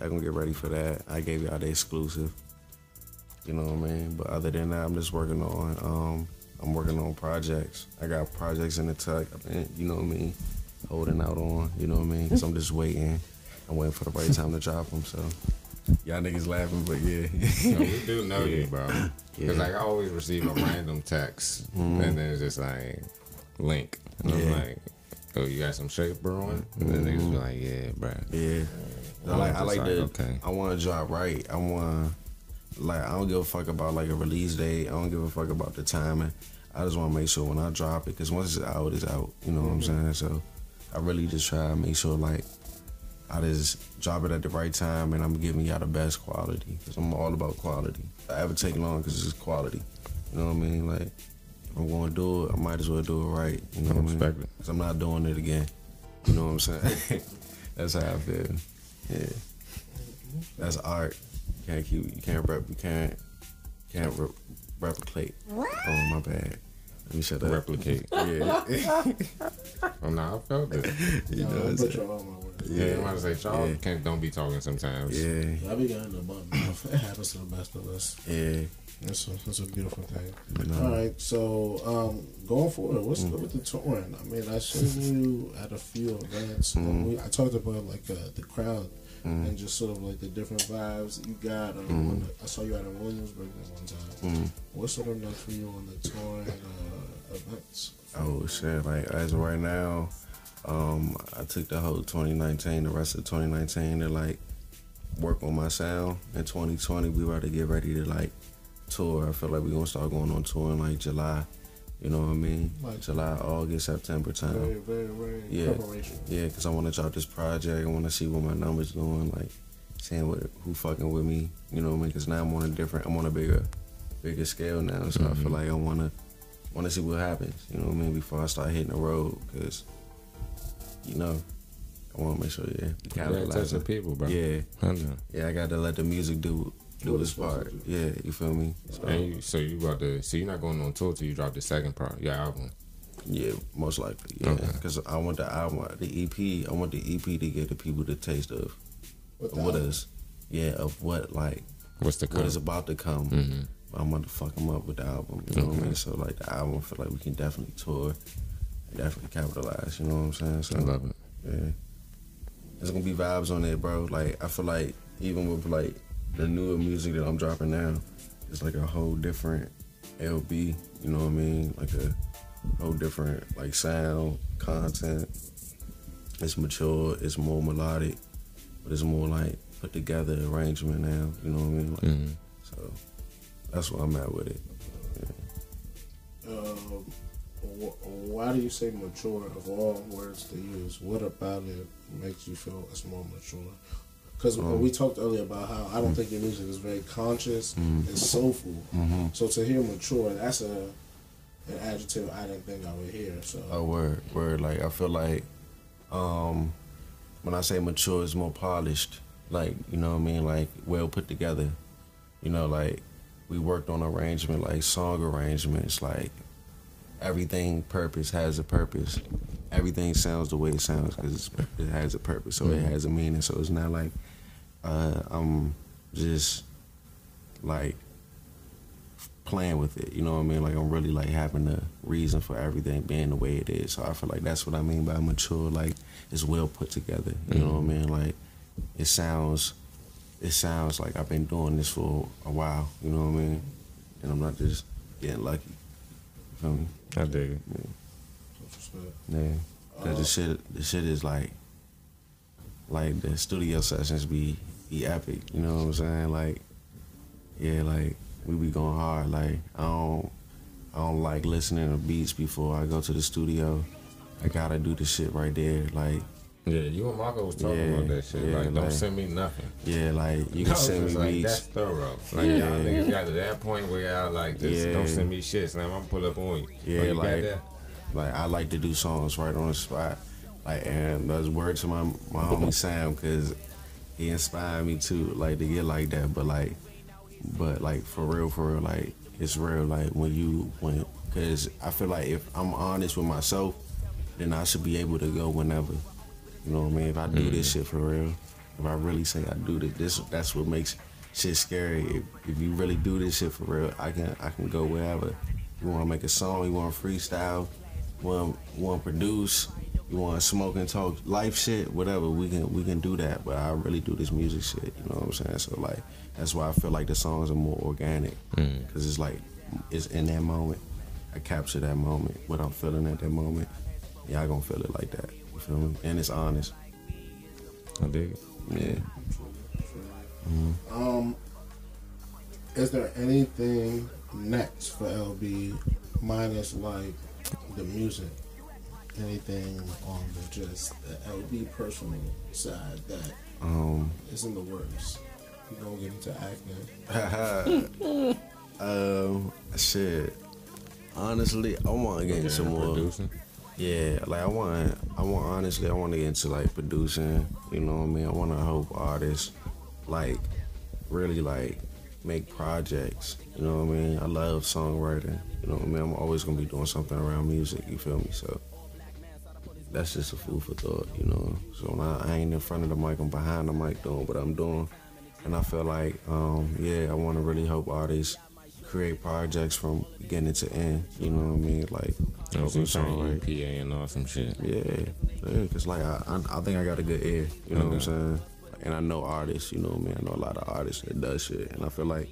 y'all gonna get ready for that. I gave y'all the exclusive. You know what I mean? But other than that, I'm just working on. Um, I'm working on projects. I got projects in the tuck. I've been, you know what I mean, holding out on. You know what I mean? Cause I'm just waiting. I'm waiting for the right time to drop them. So y'all niggas laughing, but yeah. No, we do know you, bro. Because like I always receive a random text, and then it's just like link, and I'm like, "Oh, you got some shit brewing?" And then they just be like, "Yeah, bro." Yeah. I like I like like, the okay. I wanna drop right. I wanna like I don't give a fuck about like a release date. I don't give a fuck about the timing. I just wanna make sure when I drop it, cause once it's out, it's out. You know what I'm mm-hmm. saying? So I really just try to make sure like I just drop it at the right time and I'm giving y'all the best quality. Cause I'm all about quality. I ever take long cause it's quality. You know what I mean? Like if I'm gonna do it, I might as well do it right. You know what I mean? Respect. Cause I'm not doing it again. You know what I'm saying? That's how I feel. Yeah. That's art. You can't keep. You can't rep. You can't. You Can't re- replicate. Oh my bad. Let me shut up. Replicate. Yeah. Oh no, I felt it. you know what I'll I'm saying? you all my words. Yeah, you want to say Charles Yeah. can't don't be talking sometimes. Yeah. I be getting the bump. off. It happens to the best of us. Yeah. That's a, that's a beautiful thing. No. All right, so um, going forward, what's good with the touring? I mean, I seen you at a few events. and we, I talked about like uh, the crowd and just sort of like the different vibes you got. Um, I saw you at a Williamsburg that one time. What's sort of for you on the touring uh, events? Oh shit! Like as of right now, um, I took the whole 2019, the rest of 2019 to like work on my sound. In 2020, we about to get ready to like tour. I feel like we're gonna start going on tour in like July. You know what I mean? Like- July, August, September time. Very, very, very Yeah. preparation. Yeah, because I want to drop this project. I want to see what my numbers doing, like seeing what who fucking with me. You know what I mean? Because now I'm on a different, I'm on a bigger, bigger scale now. So I feel mm-hmm. like I want to want to see what happens. You know what I mean? Before I start hitting the road, because you know I want to make sure yeah, we Yeah, capitalize touch the people, bro. Yeah, I know. yeah. I got to let the music do do What its it's supposed part. Yeah, you feel me? So, And you, so you about to, so you're not going on tour till you drop the second part, your album. Yeah, most likely. Yeah, Okay. because I want the album, the EP. I want the EP to give the people the taste of With the what album. yeah, of what like What's the what cut? about to come. Mhm. I'm gonna fuck them up with the album. You know what I mean? So like the album, I feel like we can definitely tour, and definitely capitalize. You know what I'm saying? So I love it. yeah, there's gonna be vibes on it, bro. Like I feel like even with like the newer music that I'm dropping now, it's like a whole different LB. You know what I mean? Like a whole different like sound, content. It's mature. It's more melodic, but it's more like put together arrangement now. You know what I mean? Like, Mhm. So that's where I'm at with it. Um, wh- why do you say mature of all words to use? What about it makes you feel it's more mature? Because mm-hmm. we talked earlier about how I don't mm-hmm. think your music is very conscious mm-hmm. and soulful. So to hear mature, that's a an adjective I didn't think I would hear. So A word, word. Like I feel like, um, when I say mature, it's more polished. Like you know what I mean, like well put together. You know, like we worked on arrangement, like song arrangements, like everything. Purpose has a purpose. Everything sounds the way it sounds because it has a purpose, so it has a meaning. So it's not like uh, I'm just like playing with it. You know what I mean? Like I'm really like having a reason for everything being the way it is. So I feel like that's what I mean by mature. Like it's well put together. You know what I mean? Like it sounds, it sounds like I've been doing this for a while. You know what I mean? And I'm not just getting lucky. You feel me? I dig it. Yeah. Cause the shit, the shit is like, like the studio sessions be be epic. You know what I'm saying? Like, yeah, like we be going hard. Like I don't, I don't like listening to beats before I go to the studio. I gotta do the shit right there. Like, Yeah, you and Marco was talking Yeah, about that shit. yeah, like, don't send me nothing. yeah, like you can send me like, beats. that's thorough. Like, Yeah. y'all niggas got to that point where y'all like, just Yeah. don't send me shit. So I'm gonna pull up on you. Oh, yeah, oh, you like- that? Like I like to do songs right on the spot. Like and that's word to my my homie Sam because he inspired me too, like to get like that. But like, but like for real, for real, like it's real. Like when you when because I feel like if I'm honest with myself, then I should be able to go whenever. You know what I mean? If I do this mm. shit for real, if I really say I do this, this that's what makes shit scary. If, if you really do this shit for real, I can I can go wherever. You want to make a song, you want to freestyle, want want to produce, you want to smoke and talk life shit, whatever. We can we can do that. But I really do this music shit. You know what I'm saying? So like that's why I feel like the songs are more organic because it's like it's in that moment. I capture that moment, what I'm feeling at that moment. Y'all gonna feel it like that. You feel me? And it's honest. I dig it. Yeah. Um, is there anything next for LB minus like the music? Anything on the just the LB personal side that Um. is in the works? You gonna get into acting? um. Shit. Honestly, I want to get into some more. producing. Yeah, like I want, I want honestly, I want to get into like producing. You know what I mean? I want to help artists, like, really like make projects. You know what I mean? I love songwriting. You know what I mean? I'm always gonna be doing something around music. You feel me? So that's just a food for thought. You know. So when I, I ain't in front of the mic, I'm behind the mic doing what I'm doing, and I feel like, um, yeah, I want to really help artists create projects from beginning to end. You know what I mean? Like Oh, some songwrite. PA and all some shit. Yeah, yeah, cause like I, I, I think I got a good ear. You know what I'm saying? And I know artists. You know what I mean? I know a lot of artists that does shit, and I feel like,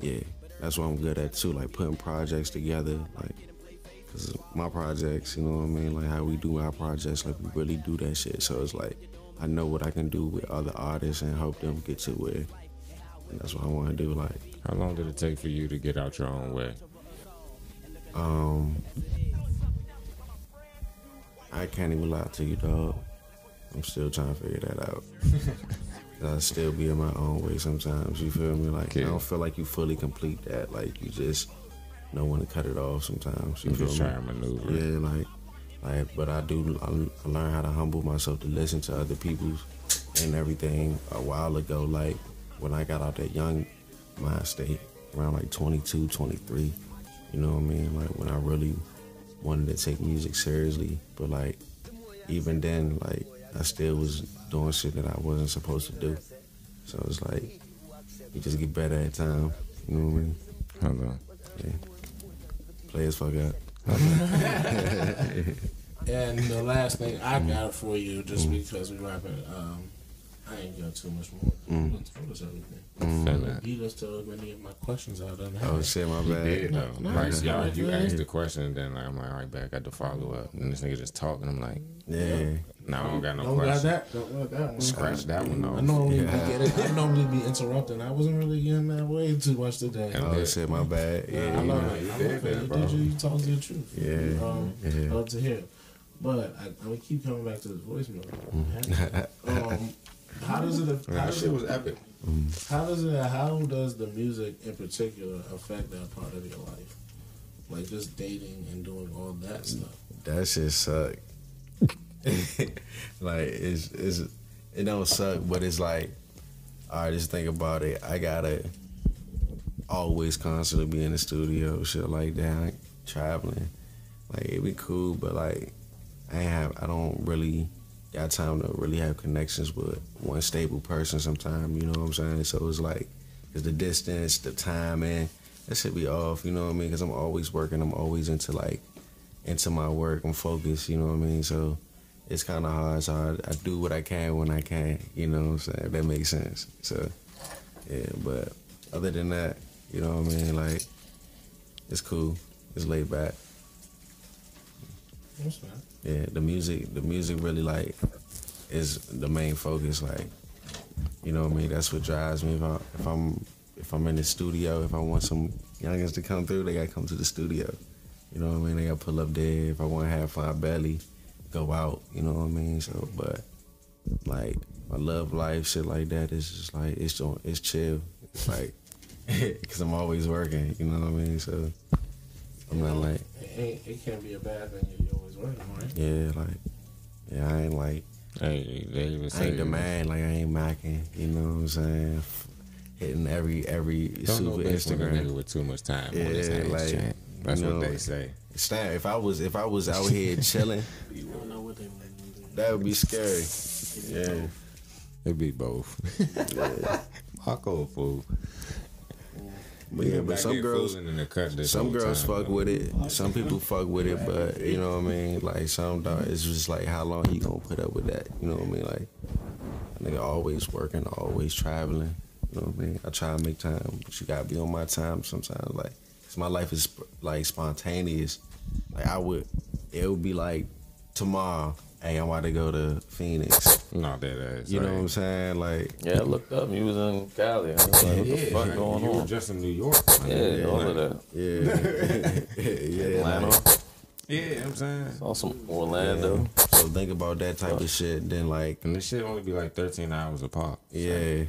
yeah, that's what I'm good at too. Like putting projects together, like. Cause my projects, you know what I mean, like how we do our projects, like we really do that shit. So it's like I know what I can do with other artists and help them get to where. And that's what I want to do. Like, How long did it take for you to get out your own way? um, I can't even lie to you, dog. I'm still trying to figure that out. I still be in my own way sometimes. You feel me? Like Yeah. I don't feel like you fully complete that. Like you just know when to cut it off sometimes. You just me? try to maneuver. Yeah, like, like, but I do. I, I learned how to humble myself to listen to other people's and everything a while ago. Like when I got out that young mind state, around like 22, 23. You know what I mean? Like when I really wanted to take music seriously, but like even then, like I still was doing shit that I wasn't supposed to do. So it's like you just get better at time. You know what I mean? Hold on. Yeah. Play as fuck up. And the last thing I got for you, just because we wrapping, um, I ain't got too much more. Mm. You told us everything. Feel that. Beat us to many of my questions I done Oh had. shit, my He bad. did though. no, like it's y'all, you asked the question, and then like, I'm like, all right, back. I got to follow up, and this nigga just talking. I'm like, Yeah. no, I don't got no Don't got question. that. Don't got that one. Scratch that one I off. normally Yeah. be get it. I normally be interrupting. I wasn't really getting that way too much today. And Oh then- shit, my bad. I Yeah, love yeah. it. you I did love that, it. You bro. did you. You told the truth. Yeah. Um, Yeah. I love to hear. it. But I, I'm keep coming back to the voicemail. um, how does it? How does shit it, was epic. Mm-hmm. how does it? How does the music in particular affect that part of your life? Like just dating and doing all that stuff. That shit suck. like it's it's it don't suck, but it's like, all right, just think about it. I gotta always constantly be in the studio, shit like that, traveling. Like it'd be cool, but like I have I don't really got time to really have connections with one stable person. Sometimes you know what I'm saying. So it's like, cause the distance, the time, timing, that should be off. You know what I mean? Cause I'm always working. I'm always into like into my work. I'm focused. You know what I mean? So it's kind of hard. So I, I do what I can when I can. You know what I'm saying? If that makes sense. So yeah, but other than that, you know what I mean? Like it's cool. It's laid back. Yeah, the music, the music really like is the main focus. Like, you know what I mean? That's what drives me. If, I, if I'm if I'm in the studio, if I want some youngins to come through, they gotta come to the studio. You know what I mean? They gotta pull up there. If I want to have fun, belly, go out. You know what I mean? So, but like my love life, shit like that is just like it's it's chill. It's like because I'm always working. You know what I mean? So I'm not like It, ain't, it can't be a bad thing if you're always working, right? yeah, like yeah, I ain't like. Hey, they even I say ain't the man, like I ain't macking, you know what I'm saying? Hitting every every Don't super a nigga Instagram. with too much time on his Yeah, hands. like. That's what know, they say. Stan, if I was if I was out here chilling, You don't know what they want that would be scary. Yeah. It'd be both. Marco a fool. But yeah, but some girls in the cut this some girls time, fuck though. with it. Some people fuck with it, but you know what I mean? Like some dog it's just like how long you gonna put up with that? You know what I mean? Like nigga always working, always traveling. You know what I mean? I try to make time, but you gotta be on my time sometimes. Like, cause my life is like spontaneous. Like I would, it would be like tomorrow. Hey, I'm about to go to Phoenix. No, that ass. You know what I'm saying? Like, Yeah, I looked up. You was in Cali. I was like, what the fuck going you were on? just in New York. Yeah, all of that. yeah, yeah. Atlanta. Like, Yeah, I'm saying. Saw some Orlando. so think about that type of shit. Then like, And this shit only be like 13 hours apart. yeah,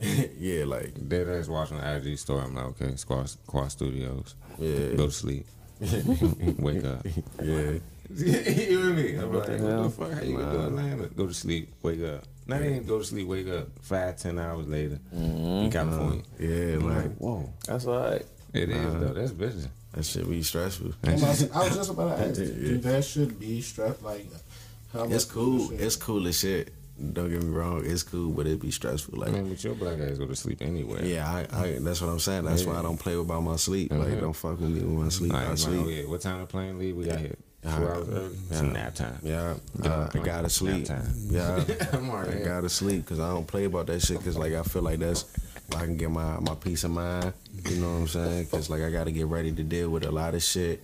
yeah, like, Dead ass watching the IG story. I'm like, okay, Squad, Quad Studios. yeah, Go to sleep. Wake up. yeah. you hear me? I'm like, the what hell? the fuck? How you gonna do Atlanta? Go to sleep, wake up. Not even go to sleep, wake up. Five, ten hours later in mm-hmm. California. Uh-huh. Yeah, I'm like like, whoa. That's all right. It is uh-huh. though. That's business. that shit be stressful. I was, I was just about to ask, Yeah. do that should be stressed like how It's cool. It's cool as shit. Don't get me wrong. It's cool, but it'd be stressful. I Like, mean, but your black ass go to sleep anyway. yeah, I, I, that's what I'm saying. That's why I don't play about my sleep. Like, Mhm. don't fuck with me with my sleep. Like, I sleep. oh yeah, what time the plane leave? We got here two Yeah. hours early. It's Yeah. nap time. Yeah, uh, I gotta sleep. Time. Yeah, I'm I gotta sleep because I don't play about that shit. Because like I feel like that's where I can get my my peace of mind. You know what I'm saying? Because like I gotta get ready to deal with a lot of shit.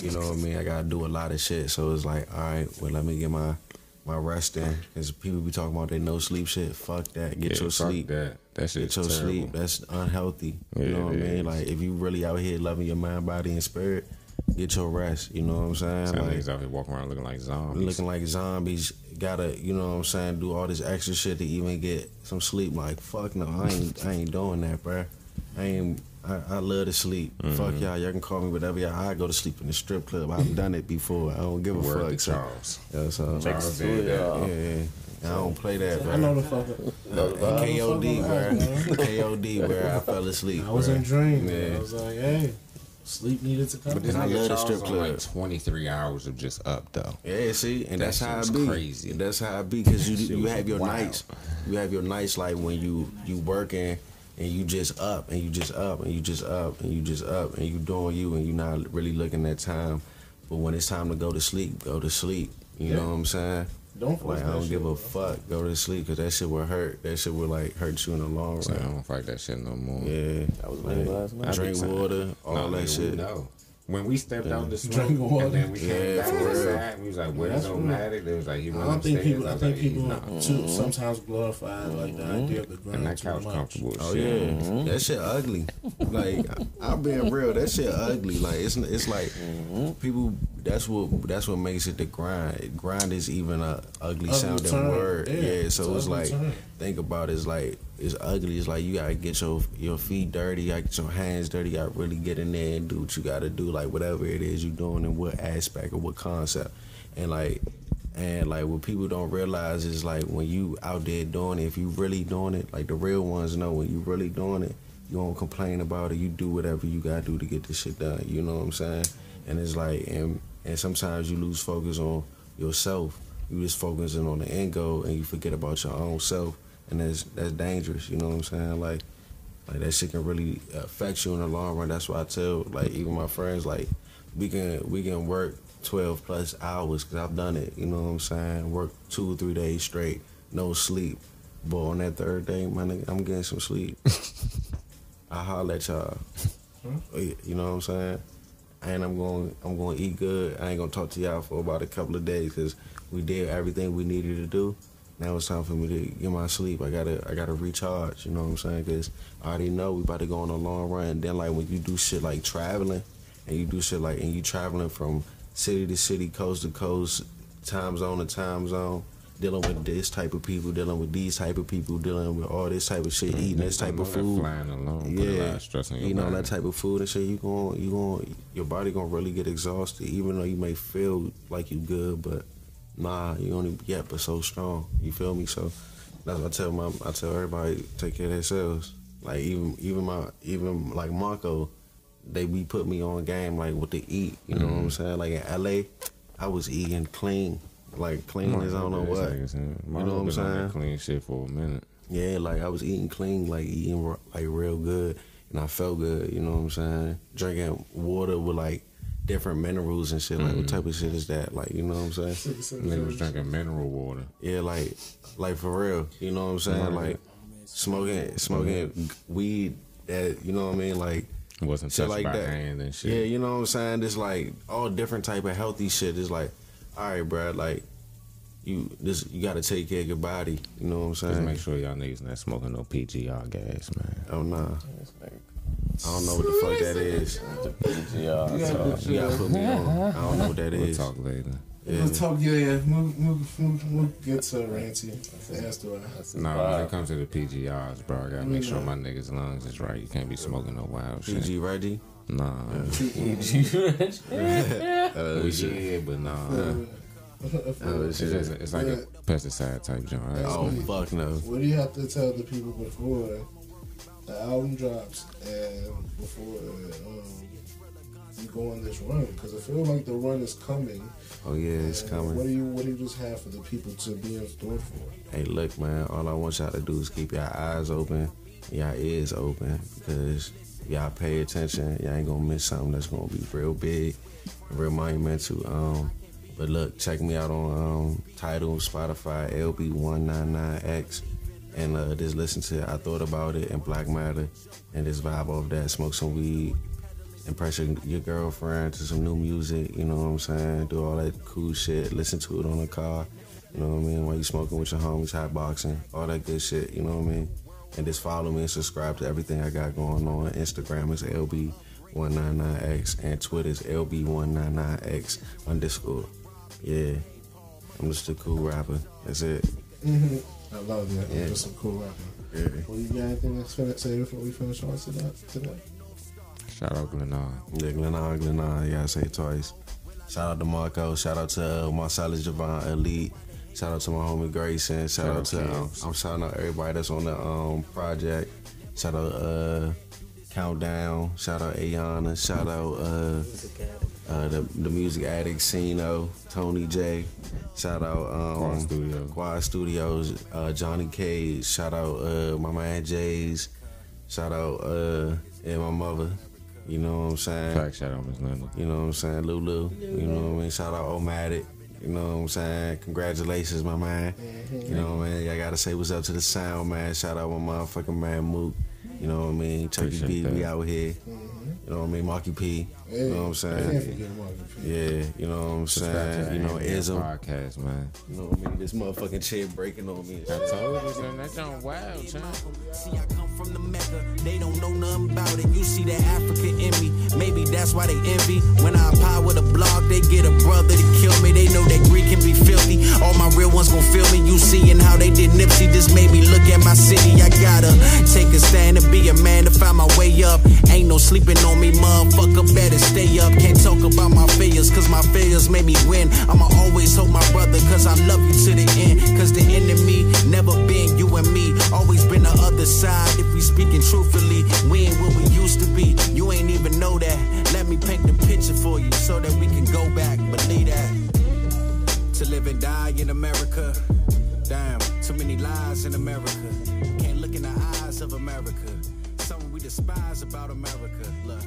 You know what I mean? I gotta do a lot of shit. So it's like, all right, well let me get my my rest in. Because people be talking about they no sleep shit. Fuck that. Get Yeah, your fuck sleep. That that shit's Get your terrible. sleep. That's unhealthy. You Yeah, know what I mean? Like if you really out here loving your mind, body, and spirit, get your rest. You know what I'm saying? Some Like, niggas out here walking around looking like zombies. looking like zombies. Gotta, you know what I'm saying, do all this extra shit to even get some sleep. Like, fuck no, I ain't I ain't doing that, bruh. I ain't I, I love to sleep. Mm-hmm. Fuck y'all, y'all can call me whatever y'all I go to sleep in the strip club. I've done it before. I don't give a Word to fuck. So, Charles. yeah, so Charles Two of did that. y'all. yeah, yeah. I don't play that, I know bro. the fuck. Know the vibe. KOD, Fuck bro. KOD, bro. I fell asleep. I was bruh. in dream. Yeah. I was like, hey, sleep needed to come. But this And I nigga love the Charles strip club. like 23 hours of just up though. Yeah, see, and That that's how shit's it be. crazy. And That's how it be because you you have your wild. nights, you have your nights like when you you working and you just up and you just up and you just up and you just up and you doing you and you not really looking at time. But when it's time to go to sleep, go to sleep. You know what I'm saying? Don't force Like I don't shit, give a bro. fuck. Go to sleep because that shit will hurt. That shit will like hurt you in the long So I don't fight that shit no more. Yeah. I was late last night. Drink Every water, all No, that nigga, shit. No. When we stepped out the smoke, Drink water. and then we came Yeah, back for to real. we was like, "Where's That's no real. matic?" They was like, "He I went don't think people. I was think like, people "Nah." too sometimes glorify like the idea of the grind and that too couch much. comfortable. Oh shit. yeah, that shit ugly. Like I- I'm being real, that shit ugly. Like it's it's like people. That's what that's what makes it the grind. Grind is even a ugly Ugly sounding term, word. yeah, Yeah, so an it's like term. think about it, it's like it's ugly. It's like you gotta get your your feet dirty, you gotta get your hands dirty, you gotta really get in there and do what you gotta do, like whatever it is you're doing and what aspect or what concept. And like and like what people don't realize is like when you out there doing it, if you really doing it, like the real ones know when you really doing it, you don't complain about it. You do whatever you gotta do to get this shit done. You know what I'm saying? And it's like and and sometimes you lose focus on yourself. You just focusing on the end goal and you forget about your own self. And that's that's dangerous, you know what I'm saying? Like like that shit can really affect you in the long run. That's why I tell like even my friends like we can we can work twelve plus hours because I've done it. You know what I'm saying? Work two or three days straight, no sleep. But on that third day, my nigga, I'm getting some sleep. I holler at y'all. You know what I'm saying? And I'm going I'm going to eat good. I ain't gonna talk to y'all for about a couple of days because we did everything we needed to do. Now it's time for me to get my sleep. I gotta I gotta recharge. You know what I'm saying? Because I already know we about to go on a long run. And then like when you do shit like traveling, and you do shit like and you traveling from city to city, coast to coast, time zone to time zone, dealing with this type of people, dealing with these type of people, dealing with all this type of shit, mm-hmm. eating this type of food. Flying alone, put a lot of stress on your you know body. that type of food and shit. You going, you going, your body gonna really get exhausted. Even though you may feel like you good, but nah, you only get but so strong. You feel me? So that's what I tell my, I tell everybody take care of themselves. Like even, even my, even like Marco, they be put me on game like what to eat. You know what I'm mm-hmm. saying? Like in LA, I was eating clean, like clean as I don't know what. You know what I'm saying? Clean shit for a minute. Yeah, like I was eating clean, like eating like real good, and I felt good. You know what I'm saying? Drinking water with like different minerals and shit. Like what mm. type of shit is that? Like you know what I'm saying? Nigga was drinking mineral water. Yeah, like like for real. You know what I'm saying? Like smoking smoking mm-hmm. weed that you know what I mean? Like It wasn't shit touched like by that. hand and shit. Yeah, you know what I'm saying? It's like all different type of healthy shit. It's like, all right, bro, like you this you got to take care of your body. You know what I'm saying? Just saying? make sure y'all niggas not smoking no PGR gas, man. Oh nah, I don't know what the fuck that is. Yeah, so, You gotta put me on. I don't know what that We'll is. talk later. Yeah. Let's talk. Yeah, yeah. Move, move, move, move. Get to Ranty. That's the right. No, when it comes to the PGRs, bro, I gotta make sure mm-hmm. my niggas' lungs is right. You can't be smoking no wild shit. PG Reggie. Nah. Uh, we shit. did, but nah. Oh, It's shit. just it's like a pesticide type joint. Oh me. fuck no. What do you have to tell the people before the album drops and before um, you go on this run? Because I feel like the run is coming. Oh yeah, it's coming. What do you What do you just have for the people to be in store for? Hey, look, man. All I want y'all to do is keep your eyes open, your ears open, because y'all pay attention. Y'all ain't gonna miss something that's gonna be real big, real monumental. Um, but look, check me out on um, Tidal, Spotify, LB199X, and uh, just listen to I Thought About It and Black Matter, and just vibe off that. Smoke some weed, impress your, your girlfriend to some new music. You know what I'm saying? Do all that cool shit. Listen to it on the car. You know what I mean? While you smoking with your homies, hot boxing, all that good shit. You know what I mean? And just follow me and subscribe to everything I got going on. Instagram is LB199X and Twitter is LB199X underscore. Yeah. I'm just a cool rapper. That's it. I love that. Yeah. I'm just a cool rapper. Yeah. Well, you got anything else to fin- say before we finish on today? today? Shout out Glenarden. Yeah, Glenarden, Glenarden, yeah, I say it twice. Shout out to Marco. Shout out to uh, Marcellus Javon Elite. Shout out to my homie Grayson. Shout, out out to um, I'm shouting out everybody that's on the um project. Shout out uh Countdown. Shout out Ayana. Shout out uh uh the the music addict Cino, Tony J. Shout out um Quad Studios. Quad Studios, uh Johnny Cage. Shout out uh my man Jay's. Shout out uh and my mother. You know what I'm saying? Fact shout out Miss Linda. You know what I'm saying? Lulu. You know what I mean? Shout out Omatic. You know what I'm saying? Congratulations, my man. Mm-hmm. You know what I mean? I gotta say what's up to the sound, man. Shout out my motherfucking man Mook. You know what I mean? Chucky Appreciate B, we out here. Mm-hmm. You know what I mean? Marky P. You know what I'm saying? forget Marky P. Yeah, you know what I'm saying? You know, Ambient a podcast, man. You know what I mean? This motherfucking chair breaking on me. I told you, son, that John wild, son. See, I come from the Mecca. They don't know nothing about it. You see the Africa in me. Maybe that's why they envy. When I apply with a blog, they get a brother to kill me. They know that Greek can be filthy. All my real ones gon' feel me. You seeing how they did Nipsey. This made me look at my city. I gotta take a stand and be a man to find my way up. Ain't no sleeping on me, motherfucker. Better stay up. Can't talk about my failures, cause my failures made me win. I'ma always hold my brother, cause I love you to the end. Cause the enemy never been you and me. Always been the other side. If we speaking truthfully, we ain't what we used to be. You ain't even know that. Let me paint the picture for you so that we can go back. Believe that. To live and die in America. Damn, too many lies in America. Can't look in the eyes of America. Something we despise about America. Look,